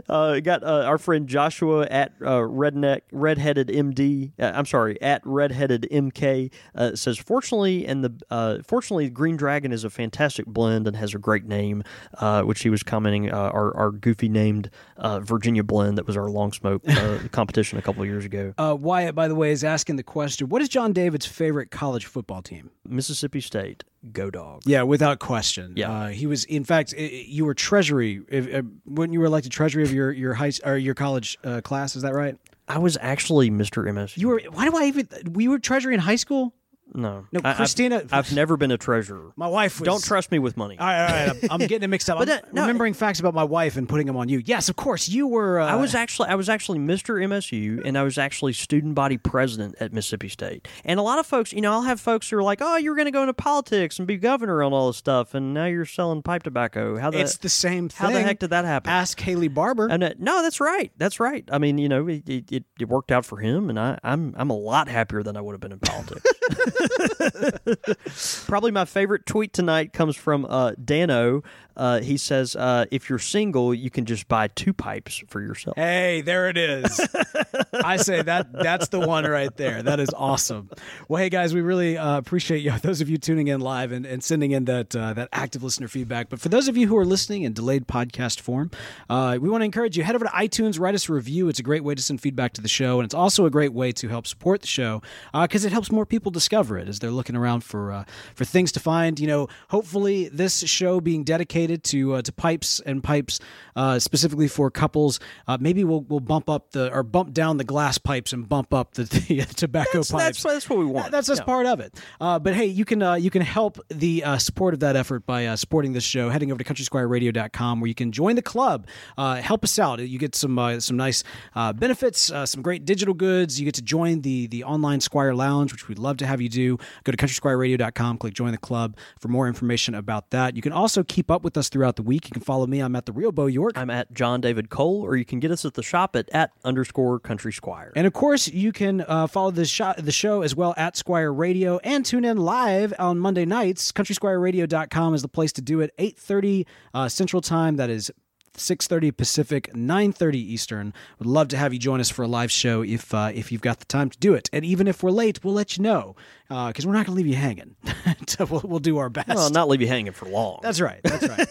uh, got uh, our friend Joshua at uh, Redneck Redheaded MD. Uh, I'm sorry, at Redheaded MK uh, says, fortunately, and the uh, fortunately, Green Dragon is a fantastic blend and has a great name, uh, which he was commenting. Uh, our our goofy named uh, Virginia blend that was our long smoke uh, competition a couple of years ago. Uh, Wyatt, by the way, is asking the question: What is John David's favorite college football team? Mississippi State, go dog. Yeah, without question. Yeah. uh, he was. In fact, i- i- you were treasury if, uh, when you were elected treasury of your your high or your college uh, class. Is that right? I was actually Mr. MSU. You were. Why do I even? We were treasury in high school. No, No, I- I've- Christina- I've, never been a treasurer. My wife was. Don't trust me with money. All right, all right. I'm, I'm getting it mixed up. But I'm that- no, remembering facts about my wife and putting them on you. Yes, of course. You were. Uh, I was actually I was actually Mr. MSU and I was actually student body president at Mississippi State. And a lot of folks, you know, I'll have folks who are like, "Oh, you're going to go into politics and be governor on all this stuff, and now you're selling pipe tobacco." How the It's the same thing. how the heck did that happen? Ask Haley Barbour. And uh, no, that's right. That's right. I mean, you know, it, it, it- it worked out for him, and I, I'm I'm a lot happier than I would have been in politics. Probably my favorite tweet tonight comes from uh, Dano. Uh, he says, uh, "If you're single, you can just buy two pipes for yourself." Hey, there it is. I say that that's the one right there. That is awesome. Well, hey guys, we really uh, appreciate you, those of you tuning in live and, and sending in that uh, that active listener feedback. But for those of you who are listening in delayed podcast form, uh, we want to encourage you head over to iTunes, write us a review. It's a great way to send feedback to the show, and it's also a great way to help support the show because it helps more people discover it as they're looking around for uh, for things to find. You know, hopefully this show being dedicated to uh, to pipes and pipes uh, specifically for couples, uh, maybe we'll we'll bump up the or bump down the glass pipes and bump up the, the tobacco That's, pipes. that's that's what we want. That's just Yeah. part of it. Uh, but hey, you can uh, you can help the uh, support of that effort by uh, supporting this show. Heading over to countrysquireradio.com where you can join the club. Uh, help us out. You get some uh, some nice uh, benefits, uh, some great digital goods. You get to join the the online Squire Lounge, which we'd love to have you do. Go to countrysquireradio.com, click join the club for more information about that. You can also keep up with us throughout the week. You can follow me. I'm at the real Bo York. I'm at John David Cole, or you can get us at the shop at at underscore Country Squire. And of course, you can uh, follow the show, the show as well at Squire Radio and tune in live on Monday nights. CountrySquireRadio.com is the place to do it. 8.30 uh, Central Time. That is 6.30 Pacific, 9.30 Eastern. Would love to have you join us for a live show if uh, if you've got the time to do it. And even if we're late, we'll let you know because we're not going to leave you hanging. So we'll, we'll do our best. Well, not leave you hanging for long. That's right. That's right.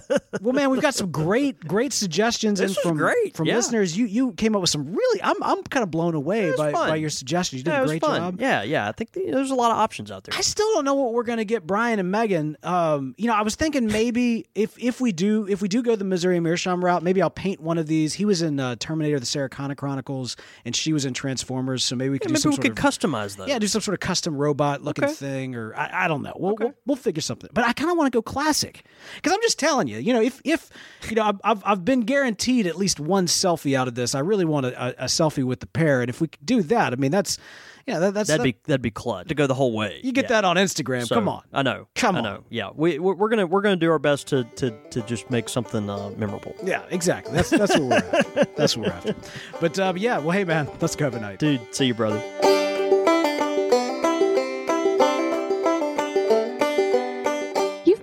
well, man, we've got some great, great suggestions This and from great, from yeah. listeners. You you came up with some really. I'm I'm kind of blown away by, fun. by your suggestions. You did Yeah, a great job. Yeah, yeah. I think the, there's a lot of options out there. I still don't know what we're gonna get Brian and Megan. Um, you know, I was thinking maybe if if we do if we do go the Missouri Meerschaum route, maybe I'll paint one of these. He was in uh, Terminator: The Sarah Connor Chronicles, and she was in Transformers. So maybe we could Yeah, do maybe some we sort could of customize those. yeah, do some sort of custom robot looking Okay. thing, or I, I don't know. We'll, we'll we'll figure something. But I kind of want to go classic because I'm just telling you, you know, if if you know, I've, I've I've been guaranteed at least one selfie out of this. I really want a, a, a selfie with the pair, and if we could do that, I mean, that's yeah, that, that's that'd that- be that'd be clutch to go the whole way. you get Yeah. that on Instagram. So, Come on, I know. Come I on. know. Yeah, we we're, we're gonna we're gonna do our best to to, to just make something uh, memorable. yeah, exactly. That's that's what we're after. That's what we're after. But um, yeah, well, hey man, let's go have a night. Dude, see you, brother.